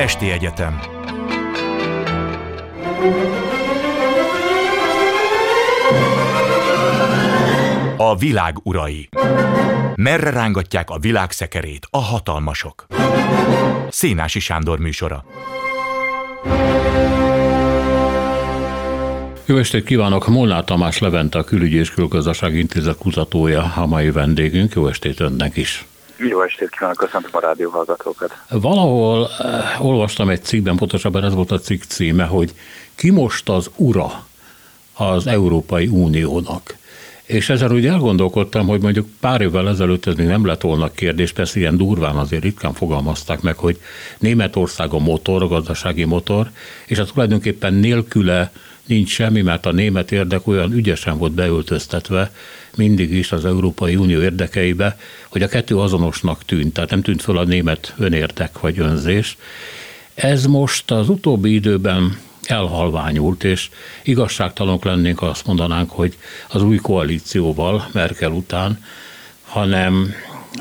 Esti Egyetem A világ urai Merre rángatják a világ szekerét a hatalmasok? Szénási Sándor műsora Jó estét kívánok! Molnár Tamás Levente, a Külügyi és Külgazdasági Intézet kutatója, a mai vendégünk. Jó estét önnek is! Jó estét kívánok, köszöntöm a rádióhallgatókat. Valahol eh, olvastam egy cikkben, pontosabban ez volt a cikk címe, hogy ki most az ura az Európai Uniónak. És ezzel úgy elgondolkodtam, hogy mondjuk pár évvel ezelőtt ez még nem lett volna kérdés, persze ilyen durván azért ritkán fogalmazták meg, hogy Németország a motor, a gazdasági motor, és hát tulajdonképpen nélküle nincs semmi, mert a német érdek olyan ügyesen volt beöltöztetve mindig is az Európai Unió érdekeibe, hogy a kettő azonosnak tűnt, tehát nem tűnt föl a német önérdek vagy önzés. Ez most az utóbbi időben elhalványult, és igazságtalanok lennénk, ha azt mondanánk, hogy az új koalícióval, Merkel után, hanem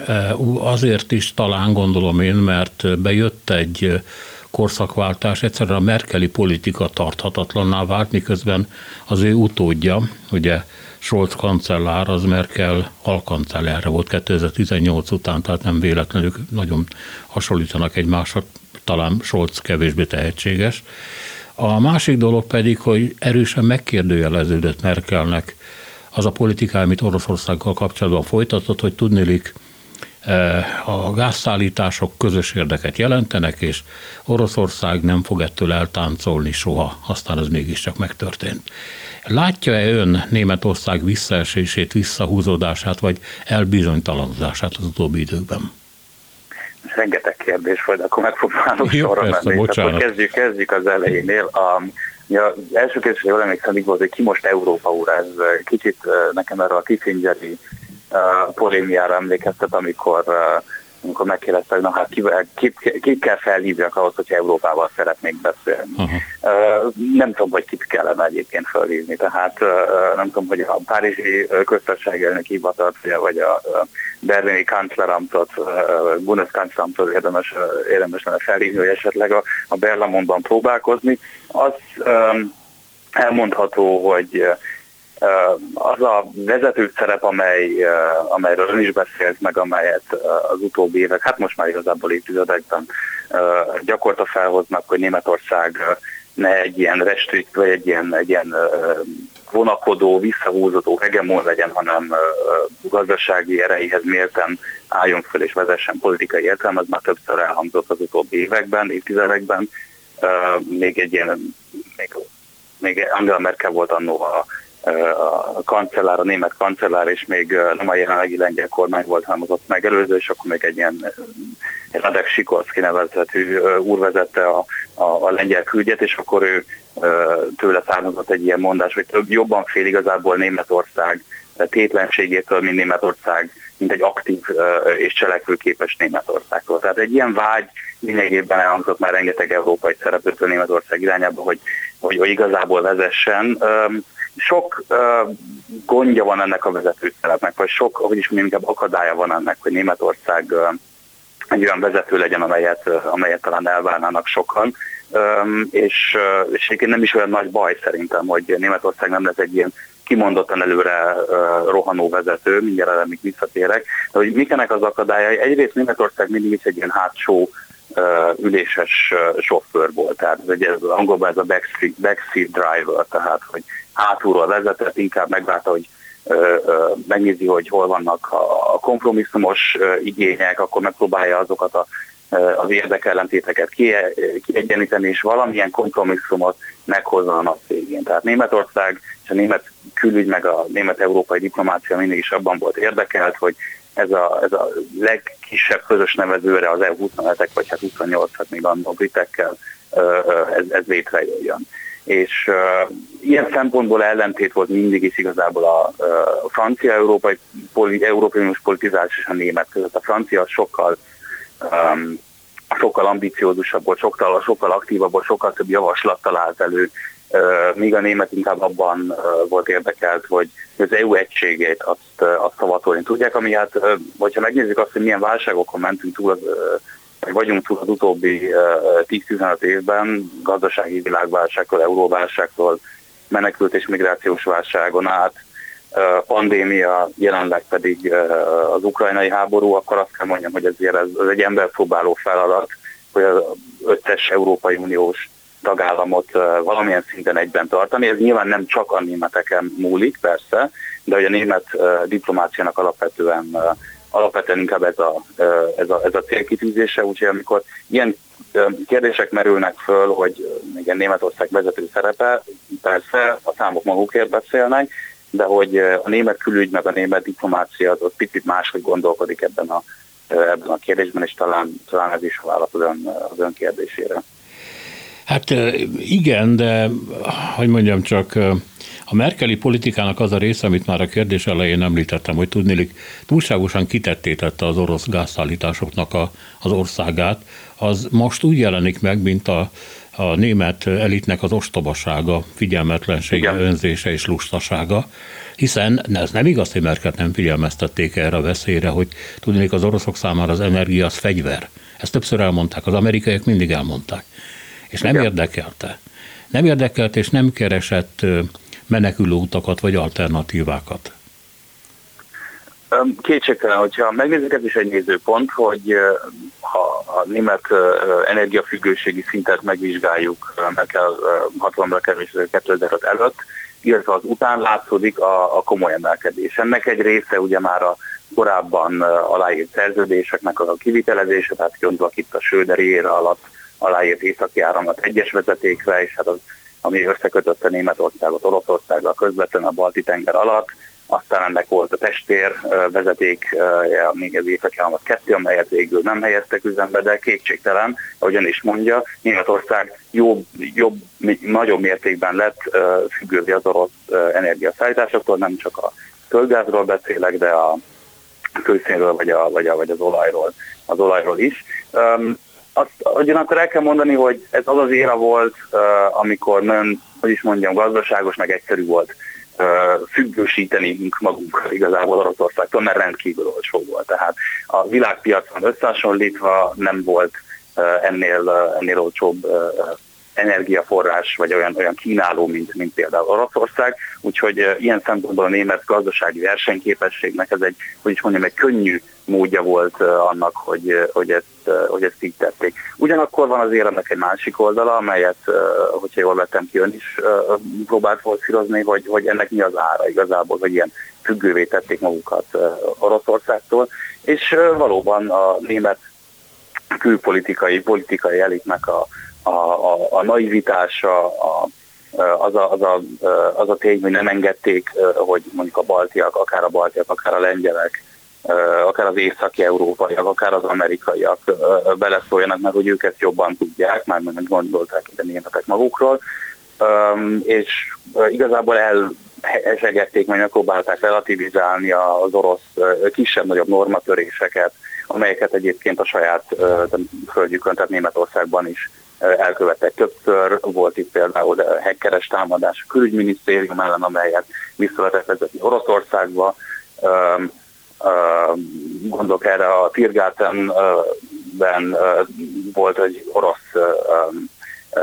e, azért is talán gondolom én, mert bejött egy korszakváltás, egyszerűen a merkeli politika tarthatatlanná vált, miközben az ő utódja, ugye Scholz kancellár, az Merkel alkancellárra volt 2018 után, tehát nem véletlenül nagyon hasonlítanak egymásra, talán Scholz kevésbé tehetséges. A másik dolog pedig, hogy erősen megkérdőjeleződött Merkelnek az a politikája, amit Oroszországgal kapcsolatban folytatott, hogy tudnélik a gázszállítások közös érdeket jelentenek, és Oroszország nem fog ettől eltáncolni soha, aztán ez mégiscsak megtörtént. Látja-e ön Németország visszaesését, visszahúzódását, vagy elbizonytalanodását az utóbbi időkben? rengeteg kérdés volt, akkor megpróbálok sorra menni. Akkor kezdjük, kezdjük az elejénél. A, ja, az első kérdés, hogy jól emlékszem, volt, hogy ki most Európa úr, ez kicsit nekem erre a Kissingeri uh, polémiára emlékeztet, amikor uh, amikor megkérdezte, hogy na hát ki, ki, ki kell felhívjak ahhoz, hogyha Európával szeretnék beszélni. Uh-huh. Uh, nem tudom, hogy kit kellene egyébként felhívni, tehát uh, nem tudom, hogy a Párizsi köztársaság elnök hivatalt, vagy a, a berlini kancleramtot, uh, Bundeskanzleramtot érdemes, érdemes lenne felhívni, hogy esetleg a, a Berlamonban próbálkozni. Az um, elmondható, hogy az a vezető szerep, amely, amelyről ön is beszélt, meg amelyet az utóbbi évek, hát most már igazából évtizedekben gyakorta felhoznak, hogy Németország ne egy ilyen restrikt, vagy egy ilyen, egy ilyen vonakodó, visszahúzódó hegemon legyen, hanem gazdasági erejéhez mérten álljon föl és vezessen politikai értelme, ez már többször elhangzott az utóbbi években, évtizedekben. Még egy ilyen, még, még Angela Merkel volt annó a a kancellár, a német kancellár, és még nem a jelenlegi lengyel kormány volt, hanem az ott megelőző, és akkor még egy ilyen Radek Sikorszki nevezetű úr vezette a, a, a lengyel küldjet, és akkor ő tőle származott egy ilyen mondás, hogy több jobban fél igazából Németország tétlenségétől, mint Németország, mint egy aktív és cselekvőképes Németországtól. Tehát egy ilyen vágy lényegében elhangzott már rengeteg európai szereplőtől Németország irányába, hogy, hogy, hogy igazából vezessen sok uh, gondja van ennek a vezetőszerepnek, vagy sok, hogy is inkább akadálya van ennek, hogy Németország uh, egy olyan vezető legyen, amelyet, uh, amelyet talán elvárnának sokan. Um, és, uh, és egyébként nem is olyan nagy baj szerintem, hogy Németország nem lesz egy ilyen kimondottan előre uh, rohanó vezető, mindjárt erre még visszatérek, de hogy mik ennek az akadályai. Egyrészt Németország mindig is egy ilyen hátsó uh, üléses uh, sofőr volt, tehát ez, ez angolban ez a backseat, backseat driver, tehát hogy hátulról vezetett, inkább megvárta, hogy megnézi, hogy hol vannak a kompromisszumos igények, akkor megpróbálja azokat a, az érdekellentéteket kiegyenlíteni, és valamilyen kompromisszumot meghozza a nap végén. Tehát Németország és a német külügy, meg a német-európai diplomácia mindig is abban volt érdekelt, hogy ez a, ez a legkisebb közös nevezőre az EU27-ek, vagy hát 28 hát még a britekkel ez, ez létrejöjjön és uh, ilyen szempontból ellentét volt mindig is igazából a, a francia európai, poli, európai politizálás és a német között. A francia sokkal um, sokkal ambiciózusabb volt, sokkal, sokkal aktívabb volt, sokkal több javaslat talált elő, uh, míg a német inkább abban uh, volt érdekelt, hogy az EU egységét azt, uh, azt szavatolni tudják, ami hát, uh, hogyha megnézzük azt, hogy milyen válságokon mentünk túl az, vagy vagyunk túl az utóbbi 10-15 évben gazdasági világválságtól, euróválságtól, menekült és migrációs válságon át, pandémia, jelenleg pedig az ukrajnai háború, akkor azt kell mondjam, hogy ezért ez, ez egy emberpróbáló feladat, hogy az összes Európai Uniós tagállamot valamilyen szinten egyben tartani. Ez nyilván nem csak a németeken múlik, persze, de hogy a német diplomáciának alapvetően alapvetően inkább ez a, ez a, ez a célkitűzése, úgyhogy amikor ilyen kérdések merülnek föl, hogy igen, Németország vezető szerepe, persze a számok magukért beszélnek, de hogy a német külügy meg a német diplomácia az, az picit máshogy gondolkodik ebben a, ebben a kérdésben, és talán, talán ez is válasz az ön, az ön kérdésére. Hát igen, de hogy mondjam csak, a merkeli politikának az a része, amit már a kérdés elején említettem, hogy tudnélik, túlságosan kitettétette az orosz gázszállításoknak a, az országát, az most úgy jelenik meg, mint a, a német elitnek az ostobasága, figyelmetlensége, Igen. önzése és lustasága, hiszen ez nem igaz, hogy Merket nem figyelmeztették erre a veszélyre, hogy tudnék az oroszok számára az energia az fegyver. Ezt többször elmondták, az amerikaiak mindig elmondták. És nem Igen. érdekelte. Nem érdekelt és nem keresett menekülő utakat vagy alternatívákat? Kétségtelen, hogyha megnézzük, ez is egy nézőpont, hogy ha a német energiafüggőségi szintet megvizsgáljuk, meg kell hatalomra kerülés 2005 előtt, illetve az után látszódik a, a komoly emelkedés. Ennek egy része ugye már a korábban aláírt szerződéseknek a kivitelezése, tehát gondolok itt a Söder alatt aláírt északi áramlat egyes vezetékre, és hát az ami összekötötte Németországot Oroszországgal közvetlenül a Balti-tenger alatt. Aztán ennek volt a testér vezeték, még az északi államot kettő, amelyet végül nem helyeztek üzembe, de kétségtelen, ahogyan is mondja, Németország jobb, jobb, nagyobb mértékben lett függővé az orosz energiaszállításoktól, nem csak a földgázról beszélek, de a kőszénről vagy, a, vagy, a, vagy az olajról, az olajról is. Azt ugyanakkor el kell mondani, hogy ez az az éra volt, amikor nagyon, hogy is mondjam, gazdaságos, meg egyszerű volt függősíteni magunk igazából Oroszországtól, mert rendkívül olcsó volt. Tehát a világpiacon összehasonlítva nem volt ennél, ennél olcsóbb energiaforrás, vagy olyan, olyan kínáló, mint, mint például Oroszország. Úgyhogy ilyen szempontból a német gazdasági versenyképességnek ez egy, hogy is mondjam, egy könnyű módja volt annak, hogy, hogy, ezt, hogy ezt így tették. Ugyanakkor van azért ennek egy másik oldala, amelyet, hogyha jól vettem ki, ön is próbált forszírozni, hogy, hogy ennek mi az ára igazából, hogy ilyen függővé tették magukat Oroszországtól, és valóban a német külpolitikai, politikai elitnek a, a, a, a naivitása, a, az a, az, a, az a tény, hogy nem engedték, hogy mondjuk a baltiak, akár a baltiak, akár a lengyelek, akár az északi európaiak, akár az amerikaiak beleszóljanak, mert hogy őket jobban tudják, már nem gondolták ide németek magukról, és igazából el esegették, meg megpróbálták relativizálni az orosz kisebb-nagyobb normatöréseket, amelyeket egyébként a saját földjükön, tehát Németországban is elkövettek többször. Volt itt például hackeres támadás a külügyminisztérium ellen, amelyet vissza lehetett vezetni Oroszországba. Gondolok erre a Tirgátenben volt egy orosz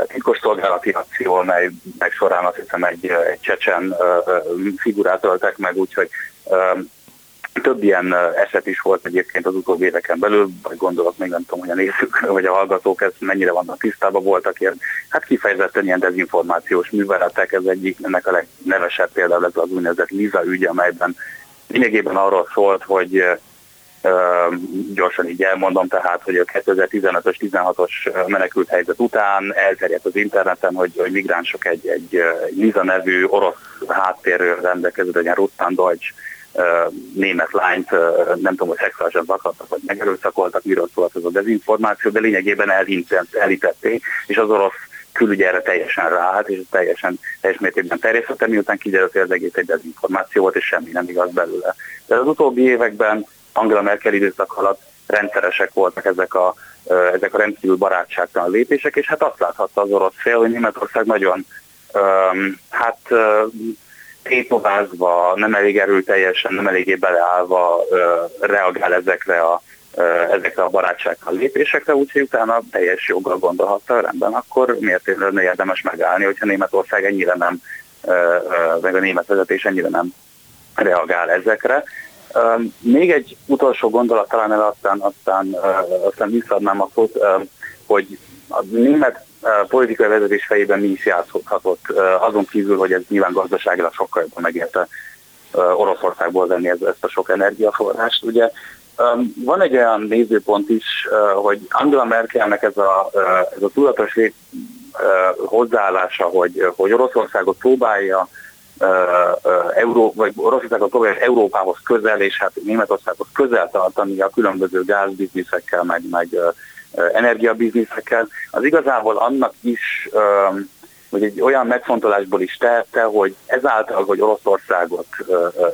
titkos szolgálati akció, amelynek során azt hiszem egy, egy csecsen figurát öltek meg, úgyhogy több ilyen eset is volt egyébként az utóbbi éveken belül, vagy gondolok még nem tudom, hogy a nézők vagy a hallgatók ezt mennyire vannak tisztában. Voltak ilyen, hát kifejezetten ilyen dezinformációs műveletek, ez egyik, ennek a legnevesebb például ez az úgynevezett Liza ügy, amelyben lényegében arról szólt, hogy gyorsan így elmondom, tehát, hogy a 2015-ös, 16-os menekült helyzet után elterjedt az interneten, hogy, hogy migránsok egy, egy, Liza nevű orosz háttérről rendelkező, egy Russland Deutsch német lányt, nem tudom, hogy szexuálisan zaklattak, vagy megerőszakoltak, miről szólt ez a dezinformáció, de lényegében elítették, és az orosz külügy erre teljesen ráállt, és teljesen teljes mértékben terjesztette, miután kiderült, hogy az egész egy dezinformáció volt, és semmi nem igaz belőle. De az utóbbi években Angela Merkel időszak alatt rendszeresek voltak ezek a, ezek a rendkívül barátságtalan lépések, és hát azt láthatta az orosz fél, hogy Németország nagyon um, hát tétovázva, nem elég erőteljesen, nem eléggé beleállva reagál ezekre a ezekre a barátsággal lépésekre, úgyhogy utána teljes joggal gondolhatta, rendben, akkor miért lenne érdemes megállni, hogyha Németország ennyire nem, meg a német vezetés ennyire nem reagál ezekre. Még egy utolsó gondolat talán el aztán, aztán, aztán visszaadnám a szót, hogy a német politikai vezetés fejében mi is játszhatott, azon kívül, hogy ez nyilván gazdaságilag sokkal jobban megérte Oroszországból venni ezt a sok energiaforrást. Ugye van egy olyan nézőpont is, hogy Angela Merkelnek ez a, ez a tudatos hozzáállása, hogy, hogy Oroszországot próbálja Euró, vagy Oroszországot próbálja Európához közel, és hát Németországhoz közel tartani a különböző gázbizniszekkel, meg, meg energiabizniszekkel, az igazából annak is hogy egy olyan megfontolásból is tette, hogy ezáltal, hogy Oroszországot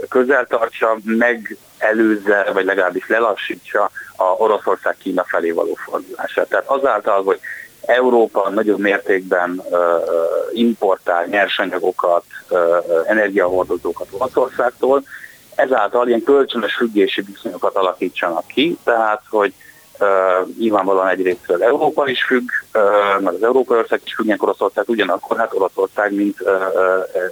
közel tartsa, megelőzze, vagy legalábbis lelassítsa a Oroszország Kína felé való fordulását. Tehát azáltal, hogy Európa nagyobb mértékben importál nyersanyagokat, energiahordozókat Oroszországtól, ezáltal ilyen kölcsönös függési viszonyokat alakítsanak ki, tehát hogy Uh, nyilvánvalóan egyrészt Európa is függ, uh, mert az európai ország is függnek Oroszország, ugyanakkor hát Oroszország, mint uh,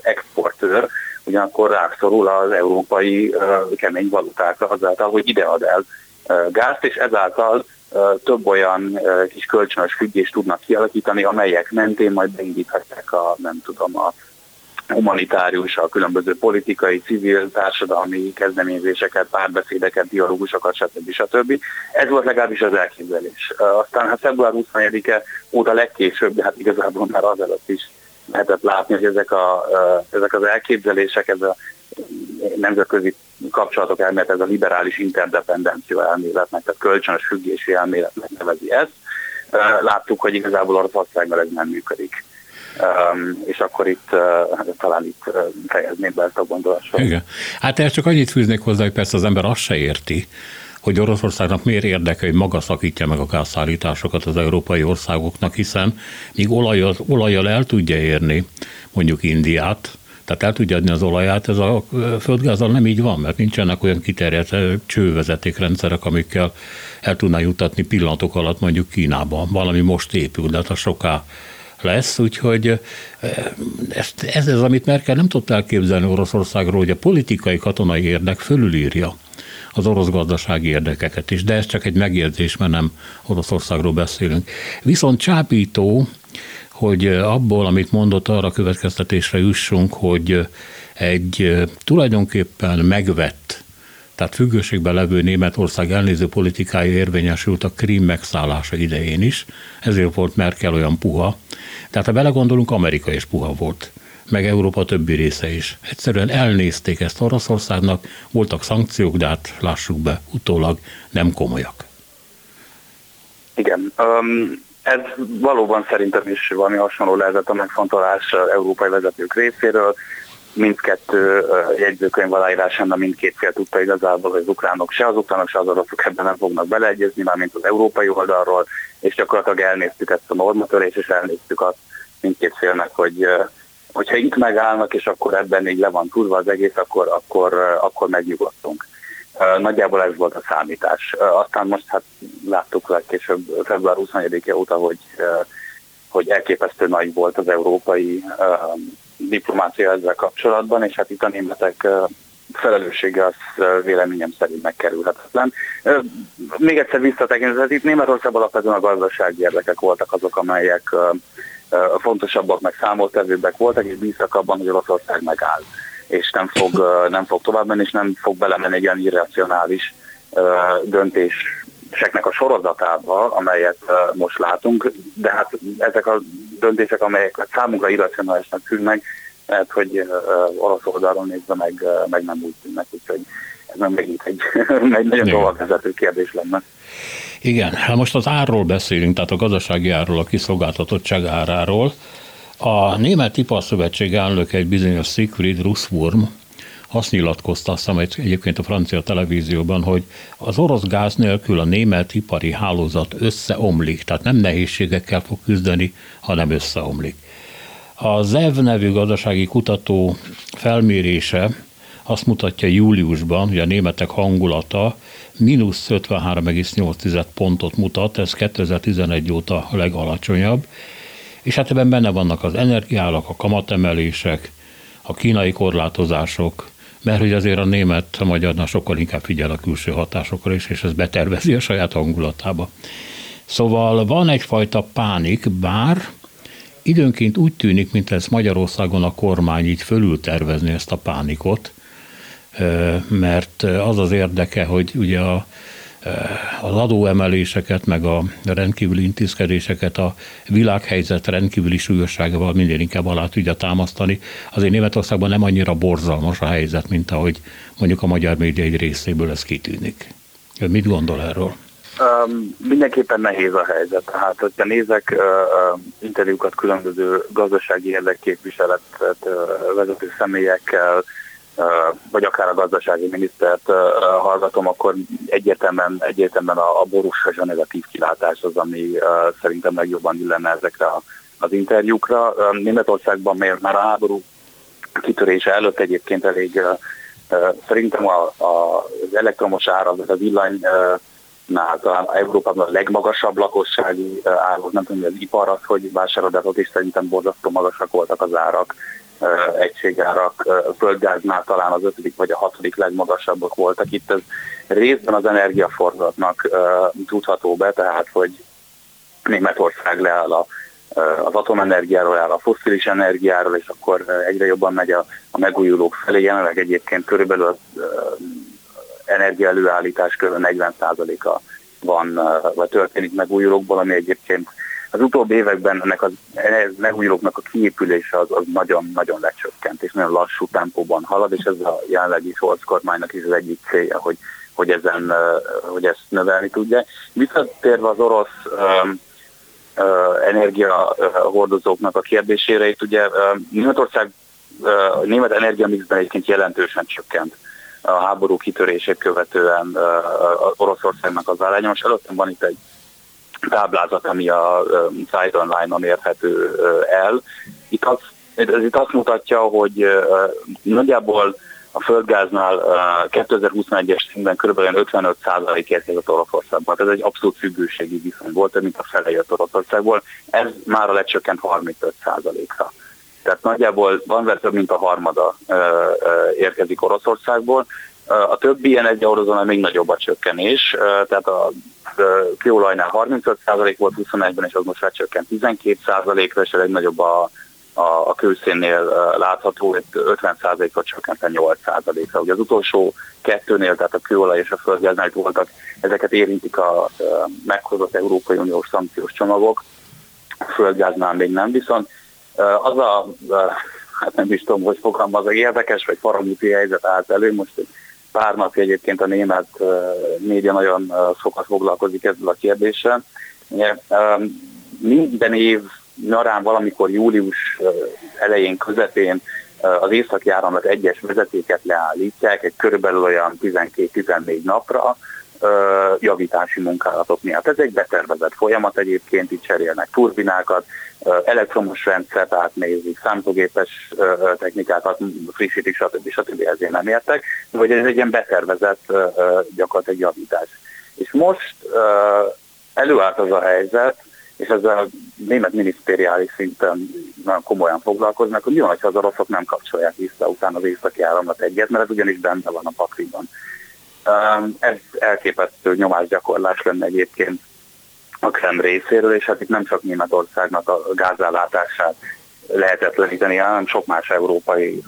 exportőr, ugyanakkor rászorul az európai uh, kemény valutákra azáltal, hogy idead el uh, gázt, és ezáltal uh, több olyan uh, kis kölcsönös függést tudnak kialakítani, amelyek mentén majd beindíthatják a, nem tudom, a humanitárius, a különböző politikai, civil, társadalmi kezdeményezéseket, párbeszédeket, dialógusokat, stb. stb. Ez volt legalábbis az elképzelés. Aztán hát február 24-e óta legkésőbb, de hát igazából már azelőtt is lehetett látni, hogy ezek, a, ezek az elképzelések, ez a nemzetközi kapcsolatok elmélet, ez a liberális interdependencia elméletnek, tehát kölcsönös függési elméletnek nevezi ezt. Láttuk, hogy igazából Oroszországgal ez nem működik. Um, és akkor itt uh, talán itt uh, fejezném be ezt a gondolatot. Igen. Hát ezt csak annyit fűznék hozzá, hogy persze az ember azt se érti, hogy Oroszországnak miért érdeke, hogy maga szakítja meg a gázszállításokat az európai országoknak, hiszen míg olajjal, olajjal el tudja érni mondjuk Indiát, tehát el tudja adni az olaját, ez a földgázzal nem így van, mert nincsenek olyan kiterjedt csővezetékrendszerek, amikkel el tudná jutatni pillanatok alatt mondjuk Kínába. Valami most épül, de hát a soká lesz, úgyhogy ez, ez az, amit Merkel nem tudta elképzelni Oroszországról, hogy a politikai katonai érdek fölülírja az orosz gazdasági érdekeket is, de ez csak egy megjegyzés, mert nem Oroszországról beszélünk. Viszont csábító, hogy abból, amit mondott, arra következtetésre jussunk, hogy egy tulajdonképpen megvett tehát függőségben levő Németország elnéző politikája érvényesült a Krím megszállása idején is, ezért volt Merkel olyan puha. Tehát ha belegondolunk, Amerika is puha volt meg Európa többi része is. Egyszerűen elnézték ezt Oroszországnak, voltak szankciók, de hát lássuk be, utólag nem komolyak. Igen, um, ez valóban szerintem is valami hasonló lehetett a megfontolás európai vezetők részéről mindkettő jegyzőkönyv aláírásánál mindkét fél tudta igazából, hogy az ukránok se az ukránok, se az oroszok ebben nem fognak beleegyezni, már mint az európai oldalról, és gyakorlatilag elnéztük ezt a normatörést, és elnéztük azt mindkét félnek, hogy hogyha itt megállnak, és akkor ebben így le van tudva az egész, akkor, akkor, akkor megnyugodtunk. Nagyjából ez volt a számítás. Aztán most hát láttuk legkésőbb február 21-e óta, hogy, hogy elképesztő nagy volt az európai diplomácia ezzel kapcsolatban, és hát itt a németek felelőssége az véleményem szerint megkerülhetetlen. Még egyszer visszatekintve, itt Németországban alapvetően a gazdasági érdekek voltak azok, amelyek fontosabbak, meg számottevőbbek voltak, és bíztak abban, hogy Oroszország megáll, és nem fog, nem fog tovább menni, és nem fog belemenni egy ilyen irracionális döntéseknek a sorozatába, amelyet most látunk, de hát ezek a döntések, amelyek számunkra irracionálisnak tűnnek, lehet, hogy orosz oldalról nézve meg, meg nem úgy tűnnek, úgyhogy ez nem megint egy, egy nagyon továbbvezető kérdés lenne. Igen, hát most az árról beszélünk, tehát a gazdasági árról, a kiszolgáltatottság áráról. A Német Iparszövetség elnök egy bizonyos Siegfried Russwurm azt nyilatkozta, azt hiszem egyébként a francia televízióban, hogy az orosz gáz nélkül a német ipari hálózat összeomlik, tehát nem nehézségekkel fog küzdeni, hanem összeomlik. A ZEV nevű gazdasági kutató felmérése azt mutatja júliusban, hogy a németek hangulata mínusz 53,8 pontot mutat, ez 2011 óta a legalacsonyabb, és hát ebben benne vannak az energiálak, a kamatemelések, a kínai korlátozások, mert hogy azért a német, a magyarnál sokkal inkább figyel a külső hatásokra is, és ez betervezi a saját hangulatába. Szóval van egyfajta pánik, bár időnként úgy tűnik, mint ez Magyarországon a kormány így fölül tervezni ezt a pánikot, mert az az érdeke, hogy ugye a, az adóemeléseket, meg a rendkívüli intézkedéseket a világhelyzet rendkívüli súlyosságával minél inkább alá tudja támasztani. Azért Németországban nem annyira borzalmas a helyzet, mint ahogy mondjuk a magyar média egy részéből ez kitűnik. Ő mit gondol erről? Um, mindenképpen nehéz a helyzet. Tehát, hogyha nézek uh, uh, interjúkat különböző gazdasági érdekképviseletet uh, vezető személyekkel, vagy akár a gazdasági minisztert hallgatom, akkor egyértelműen, egyértelműen a, a borús a negatív kilátás az, ami szerintem legjobban illene ezekre az interjúkra. Németországban már a háború kitörése előtt egyébként elég szerintem a, a, az elektromos ára, az a villany nál talán Európában a legmagasabb lakossági árak, nem tudom, az ipar az, hogy vásároldatot is szerintem borzasztó magasak voltak az árak egységárak földgáznál talán az ötödik vagy a hatodik legmagasabbak voltak. Itt ez részben az energiaforgatnak tudható be, tehát hogy Németország leáll a, az atomenergiáról, áll a foszilis energiáról, és akkor egyre jobban megy a, a megújulók felé. Jelenleg egyébként körülbelül az energiaelőállítás kb. 40%-a van, vagy történik megújulókból, ami egyébként az utóbbi években ennek a megújulóknak a kiépülése az, az nagyon-nagyon lecsökkent, és nagyon lassú tempóban halad, és ez a jelenlegi Scholz kormánynak is az egyik célja, hogy, hogy, ezen, hogy ezt növelni tudja. Visszatérve az orosz um, energiahordozóknak a kérdésére, itt ugye Németország, uh, német energiamixben egyébként jelentősen csökkent a háború kitörését követően uh, Oroszországnak az aránya. Most előttem van itt egy táblázat, ami a Side Online-on érhető el. Itt az, ez itt azt mutatja, hogy nagyjából a földgáznál 2021-es színben kb. 55% érkezett Oroszországban. Ez egy abszolút függőségi viszony volt, mint a fele jött Oroszországból. Ez már a lecsökkent 35%-ra. Tehát nagyjából van több mint a harmada érkezik Oroszországból. A többi ilyen egy eurozónál még nagyobb a csökkenés, tehát a kőolajnál 35% volt 21-ben, és az most már csökkent 12%-ra, és a legnagyobb a, a, a kőszénnél látható, 50%-ot csökkent 8%-ra. Ugye az utolsó kettőnél, tehát a kőolaj és a földgáznál voltak, ezeket érintik a, a meghozott Európai Uniós szankciós csomagok, a földgáznál még nem, viszont az a, hát nem is tudom, hogy fogalmaz, érdekes vagy paramúti helyzet állt elő, most pár napja egyébként a német média nagyon sokat foglalkozik ezzel a kérdéssel. Minden év nyarán valamikor július elején, közepén az északi áramlat egyes vezetéket leállítják egy körülbelül olyan 12-14 napra, javítási munkálatok miatt. Ez egy betervezett folyamat egyébként, itt cserélnek turbinákat, elektromos rendszert átnézik, számítógépes technikákat frissítik, stb. stb. ezért nem értek, hogy ez egy ilyen betervezett gyakorlatilag javítás. És most előállt az a helyzet, és ezzel a német minisztériális szinten nagyon komolyan foglalkoznak, hogy mi van, ha az oroszok nem kapcsolják vissza utána az északi áramlat egyet, mert ez ugyanis benne van a pakliban. Ez elképesztő nyomásgyakorlás lenne egyébként a Krem részéről, és hát itt nem csak Németországnak a gázállátását lehetetleníteni, hanem sok más európai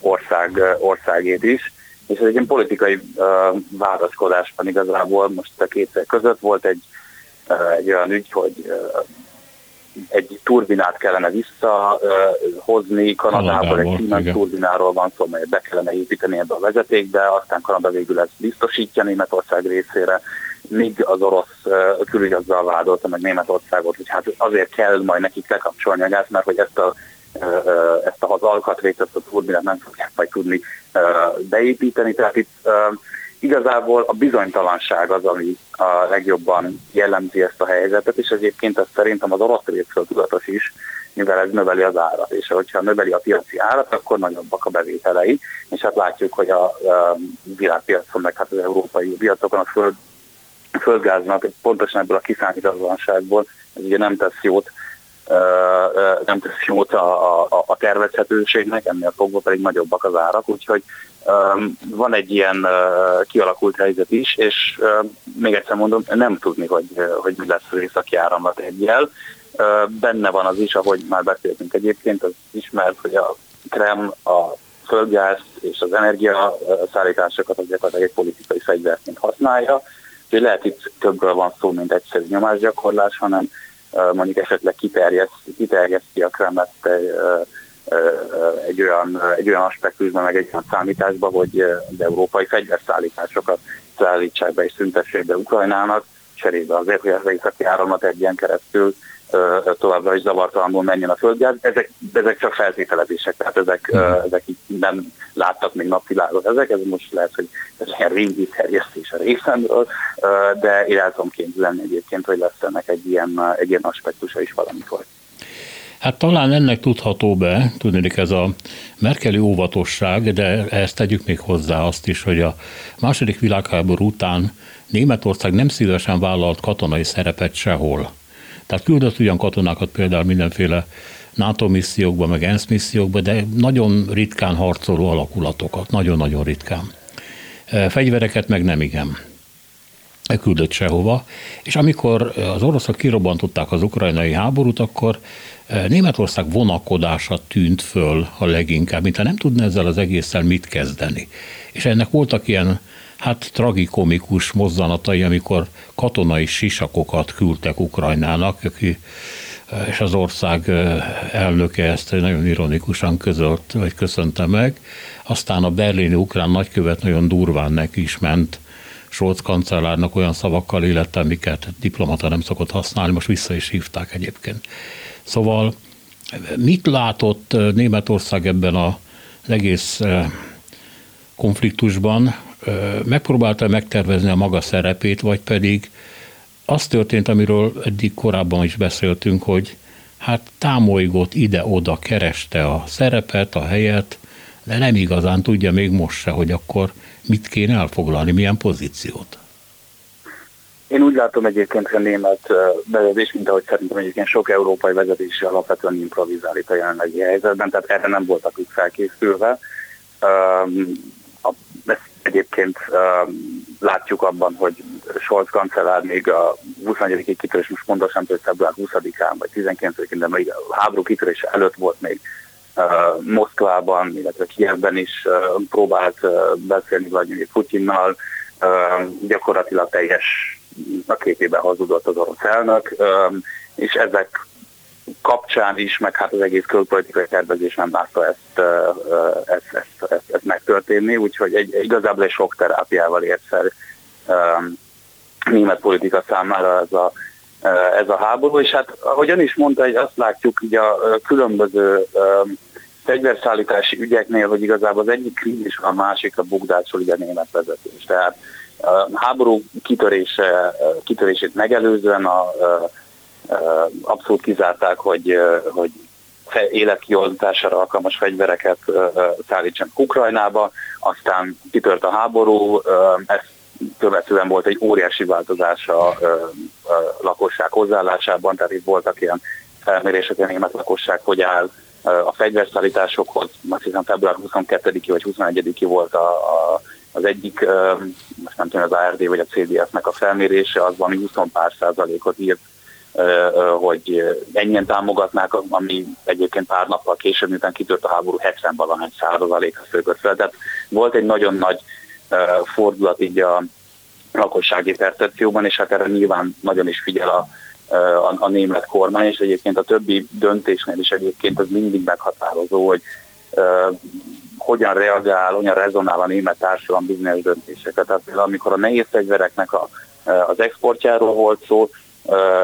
ország, országét is. És ez egy ilyen politikai uh, vádaskodásban igazából most a kétszer között. Volt egy, uh, egy olyan ügy, hogy uh, egy turbinát kellene visszahozni Kanadából, egy Siemens turbináról van szó, melyet be kellene építeni ebbe a vezetékbe, aztán Kanada végül ezt biztosítja Németország részére, míg az orosz külügy azzal vádolta meg Németországot, hogy hát azért kell majd nekik lekapcsolni a gáz, mert hogy ezt a ezt az alkatrészt, ezt a turbinát nem fogják majd tudni beépíteni. Tehát itt igazából a bizonytalanság az, ami a legjobban jellemzi ezt a helyzetet, és egyébként ez szerintem az orosz részről tudatos is, mivel ez növeli az árat, és hogyha növeli a piaci árat, akkor nagyobbak a bevételei, és hát látjuk, hogy a, a világpiacon, meg hát az európai piacokon a föld, földgáznak pontosan ebből a kiszámíthatatlanságból, ez ugye nem tesz jót nem tesz jót a, a, a tervezhetőségnek, ennél fogva pedig nagyobbak az árak, úgyhogy van egy ilyen kialakult helyzet is, és még egyszer mondom, nem tudni, hogy, hogy mi lesz az északi áramlat egyel. Benne van az is, ahogy már beszéltünk egyébként, az ismert, hogy a Krem a földgáz és az energia szállításokat az gyakorlatilag egy politikai fegyverként használja. Úgyhogy lehet itt többről van szó, mint egyszerű nyomásgyakorlás, hanem mondjuk esetleg kiterjeszti, a Kremlet egy, egy olyan, egy olyan aspektusban, meg egy olyan számításban, hogy az európai fegyverszállításokat szállítsák be és szüntessék be Ukrajnának, cserébe azért, hogy az északi áramlat egy ilyen keresztül továbbra is zavartalanul menjen a földgáz. Ezek, ezek csak feltételezések, tehát ezek, mm. ezek így nem láttak még napvilágot ezek, ez most lehet, hogy ez ilyen régi terjesztés a részemről, de én el tudom képzelni egyébként, hogy lesz ennek egy ilyen, egy ilyen aspektusa is valamikor. Hát talán ennek tudható be, tudnék ez a merkeli óvatosság, de ezt tegyük még hozzá azt is, hogy a második világháború után Németország nem szívesen vállalt katonai szerepet sehol. Tehát küldött ugyan katonákat például mindenféle NATO missziókba, meg ENSZ missziókba, de nagyon ritkán harcoló alakulatokat, nagyon-nagyon ritkán. Fegyvereket meg nem igen küldött sehova, és amikor az oroszok kirobbantották az ukrajnai háborút, akkor Németország vonakodása tűnt föl a leginkább, mintha nem tudna ezzel az egésszel mit kezdeni. És ennek voltak ilyen hát tragikomikus mozzanatai, amikor katonai sisakokat küldtek Ukrajnának, aki és az ország elnöke ezt nagyon ironikusan közölt, vagy köszönte meg. Aztán a berlini ukrán nagykövet nagyon durván neki is ment Scholz kancellárnak olyan szavakkal, illetve amiket diplomata nem szokott használni, most vissza is hívták egyébként. Szóval mit látott Németország ebben az egész konfliktusban? Megpróbálta megtervezni a maga szerepét, vagy pedig az történt, amiről eddig korábban is beszéltünk, hogy hát támolygott ide-oda, kereste a szerepet, a helyet, de nem igazán tudja még most se, hogy akkor mit kéne elfoglalni, milyen pozíciót. Én úgy látom egyébként, hogy a német vezetés, mint ahogy szerintem egyébként sok európai vezetés alapvetően improvizált a jelenlegi helyzetben, tehát erre nem voltak ők felkészülve. Egyébként uh, látjuk abban, hogy Scholz kancellár még a 21. kitörés, most pontosan hogy február 20-án vagy 19-én, de még a háború kitörése előtt volt még uh, Moszkvában, illetve Kievben is uh, próbált uh, beszélni Vladimir Putyinnal, uh, gyakorlatilag teljes a képében hazudott az orosz elnök, uh, és ezek kapcsán is, meg hát az egész külpolitikai tervezés nem látta ezt, ezt, ezt, ezt, ezt megtörténni, úgyhogy egy, igazából egy sok terápiával um, német politika számára ez a, ez a háború, és hát ahogyan is mondta, hogy azt látjuk így a különböző fegyverszállítási ügyeknél, hogy igazából az egyik krízis, a másik a bukdácsol ugye a német vezetés. Tehát a háború kitörése, kitörését megelőzően a, a abszolút kizárták, hogy, hogy életkioltására alkalmas fegyvereket szállítsanak Ukrajnába, aztán kitört a háború, ezt követően volt egy óriási változás a, a lakosság hozzáállásában, tehát itt voltak ilyen felmérések, a német lakosság hogy áll a fegyverszállításokhoz, azt hiszem február 22 vagy 21 volt a, a, az egyik, most nem tudom, az ARD vagy a CDF-nek a felmérése, az valami 20 pár százalékot írt hogy ennyien támogatnák, ami egyébként pár nappal később, miután kitört a háború 70 valahány százaléka szökött fel. Tehát volt egy nagyon nagy fordulat így a lakossági percepcióban, és hát erre nyilván nagyon is figyel a, a, a német kormány, és egyébként a többi döntésnél is egyébként az mindig meghatározó, hogy uh, hogyan reagál, hogyan rezonál a német társadalom bizonyos döntéseket. Tehát például amikor a nehéz fegyvereknek a, az exportjáról volt szó,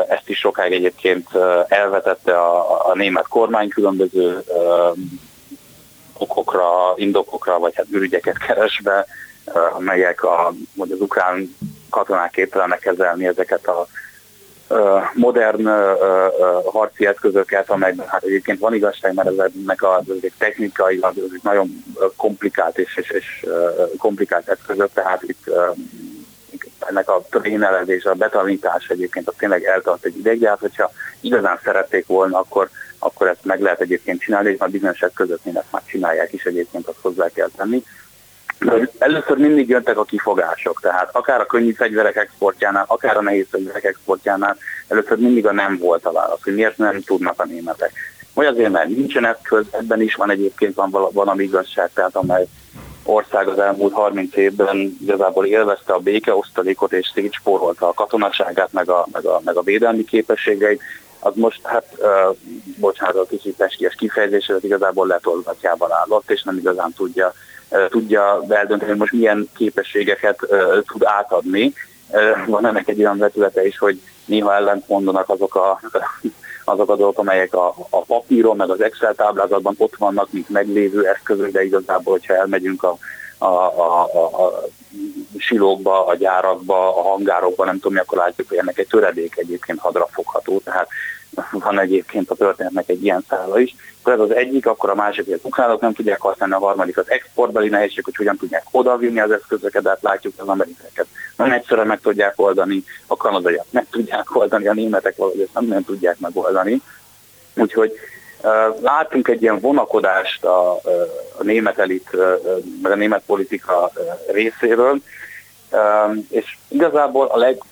ezt is sokáig egyébként elvetette a, a német kormány különböző okokra, indokokra, vagy hát ürügyeket keresve, amelyek a, hogy az ukrán katonák képtelenek kezelni ezeket a modern harci eszközöket, amelyben hát egyébként van igazság, mert ezeknek a technikai, az nagyon komplikált és, és, és komplikált eszközök, tehát itt ennek a trénelezés, a betanítás egyébként az tényleg eltart egy ideig, de hát hogyha igazán szerették volna, akkor, akkor ezt meg lehet egyébként csinálni, és már bizonyos eszközöknél ezt már csinálják is egyébként, azt hozzá kell tenni. De először mindig jöttek a kifogások, tehát akár a könnyű fegyverek exportjánál, akár a nehéz fegyverek exportjánál, először mindig a nem volt a válasz, hogy miért nem tudnak a németek. Vagy azért, mert nincsen eszköz, ebben is van egyébként van valami igazság, tehát amely ország az elmúlt 30 évben igazából élvezte a békeosztalékot és szétspórolta a katonaságát, meg a, meg a, meg a védelmi képességeit, az most, hát, uh, bocsánat, a kicsit pesties kifejezés, ez igazából letolgatjában állott, és nem igazán tudja, uh, tudja eldönteni, hogy most milyen képességeket uh, tud átadni. Uh, van ennek egy olyan vetülete is, hogy néha ellent mondanak azok a azok a dolgok, amelyek a, a papíron, meg az Excel táblázatban ott vannak, mint meglévő eszközök, de igazából, hogyha elmegyünk a, a, a, a, a silókba, a gyárakba, a hangárokba, nem tudom mi, akkor látjuk, hogy ennek egy töredék egyébként hadra fogható, tehát van egyébként a történetnek egy ilyen szála is. Akkor ez az egyik, akkor a másik, hogy az ukránok nem tudják használni, a harmadik az exportbeli nehézség, hogy hogyan tudják odavinni az eszközöket, de hát látjuk az amerikaiakat. Nem egyszerűen meg tudják oldani, a kanadaiak meg tudják oldani, a németek valahogy ezt nem, nem tudják megoldani. Úgyhogy látunk egy ilyen vonakodást a, a német elit, a német politika részéről, és igazából a leg,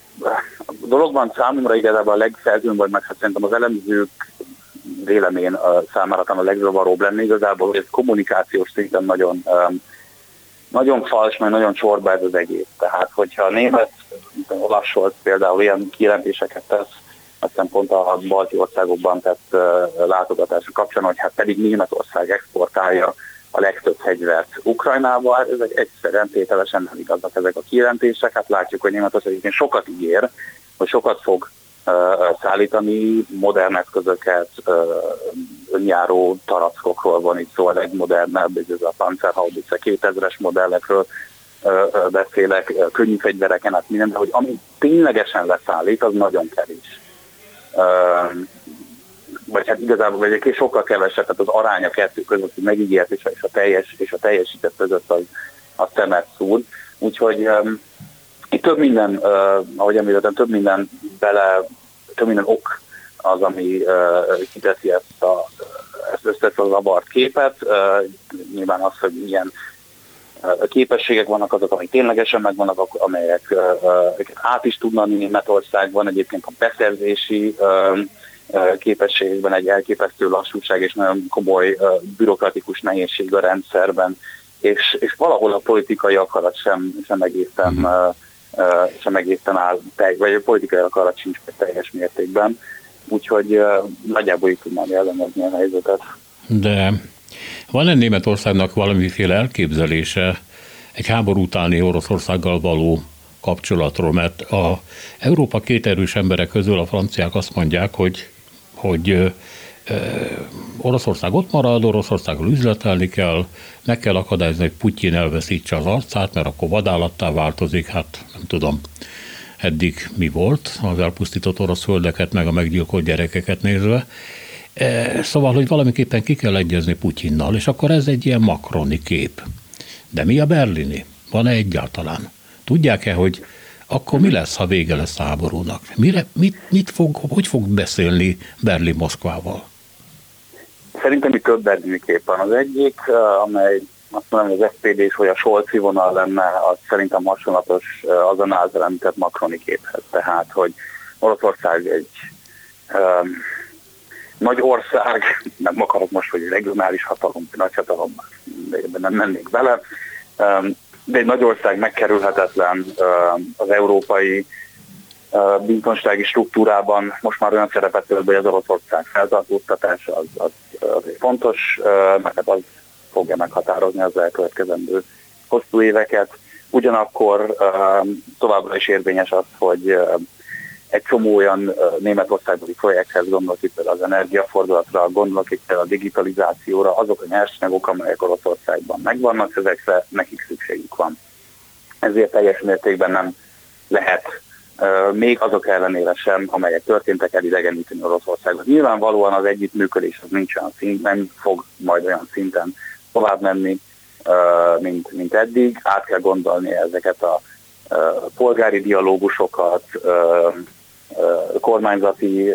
a dologban számomra igazából a legfelzőbb, vagy meg hát szerintem az elemzők vélemény számára a legzavaróbb lenne igazából, hogy ez kommunikációs szinten nagyon, nagyon fals, meg nagyon csorba ez az egész. Tehát, hogyha a német Olaf például ilyen kijelentéseket tesz, aztán pont a balti országokban tett látogatások kapcsán, hogy hát pedig Németország exportálja a legtöbb fegyvert Ukrajnába, hát ezek egyszerűen tételesen nem igazak ezek a kijelentések. Hát látjuk, hogy Németország egyébként sokat ígér, hogy sokat fog szállítani, modern eszközöket, önjáró tarackokról van itt szó, a legmodernebb, ez a Panzerhaubitze 2000-es modellekről beszélek, könnyű fegyvereken, hát minden, de hogy ami ténylegesen leszállít, az nagyon kevés vagy hát igazából vagy sokkal kevesebb, tehát az aránya kettő között, hogy megígért és a, teljes, és a teljesített között az, a szemet szúr. Úgyhogy um, itt több minden, uh, ahogy említettem, több minden bele, több minden ok az, ami uh, kiteszi ezt, a, ezt összetett az abart képet. Uh, nyilván az, hogy milyen képességek vannak azok, amik ténylegesen megvannak, amelyek uh, át is tudnak Németországban. Egyébként a beszerzési uh, képességekben egy elképesztő lassúság és nagyon komoly bürokratikus nehézség a rendszerben, és, és valahol a politikai akarat sem, sem egészen mm. sem egészen áll, vagy a politikai akarat sincs teljes mértékben, úgyhogy nagyjából így tudnám ellenezni a helyzetet. De van-e Németországnak valamiféle elképzelése egy háború utáni Oroszországgal való kapcsolatról, mert a Európa két erős emberek közül a franciák azt mondják, hogy hogy Oroszország ott marad, Oroszországgal üzletelni kell, meg kell akadályozni, hogy Putyin elveszítse az arcát, mert akkor vadállattá változik, hát nem tudom, eddig mi volt az elpusztított orosz földeket, meg a meggyilkolt gyerekeket nézve. Szóval, hogy valamiképpen ki kell egyezni Putyinnal, és akkor ez egy ilyen makroni kép. De mi a berlini? Van-e egyáltalán? Tudják-e, hogy akkor mi lesz, ha vége lesz a háborúnak? Mire, mit, mit fog, hogy fog beszélni Berlin Moszkvával? Szerintem itt több van. Az egyik, eh, amely azt mondom, hogy az SPD és hogy a Scholzi vonal lenne, az szerintem hasonlatos eh, azon által említett Macroni képhez. Tehát, hogy Oroszország egy um, nagy ország, nem akarok most, hogy regionális hatalom, nagy hatalom, de nem mennék bele, um, de egy nagy ország megkerülhetetlen az európai biztonsági struktúrában most már olyan szerepet tölt be, hogy az Oroszország feltartóztatása az, az, az fontos, mert hát az fogja meghatározni az elkövetkezendő hosszú éveket. Ugyanakkor továbbra is érvényes az, hogy egy csomó olyan németországbeli projekthez gondolok itt az energiafordulatra, gondolok itt a digitalizációra, azok a nyersanyagok, amelyek Oroszországban megvannak, ezekre nekik szükségük van. Ezért teljes mértékben nem lehet még azok ellenére sem, amelyek történtek elidegeníteni Oroszországot. Nyilvánvalóan az együttműködés az nincs olyan szint, nem fog majd olyan szinten tovább menni, mint, mint eddig. Át kell gondolni ezeket a polgári dialógusokat, kormányzati,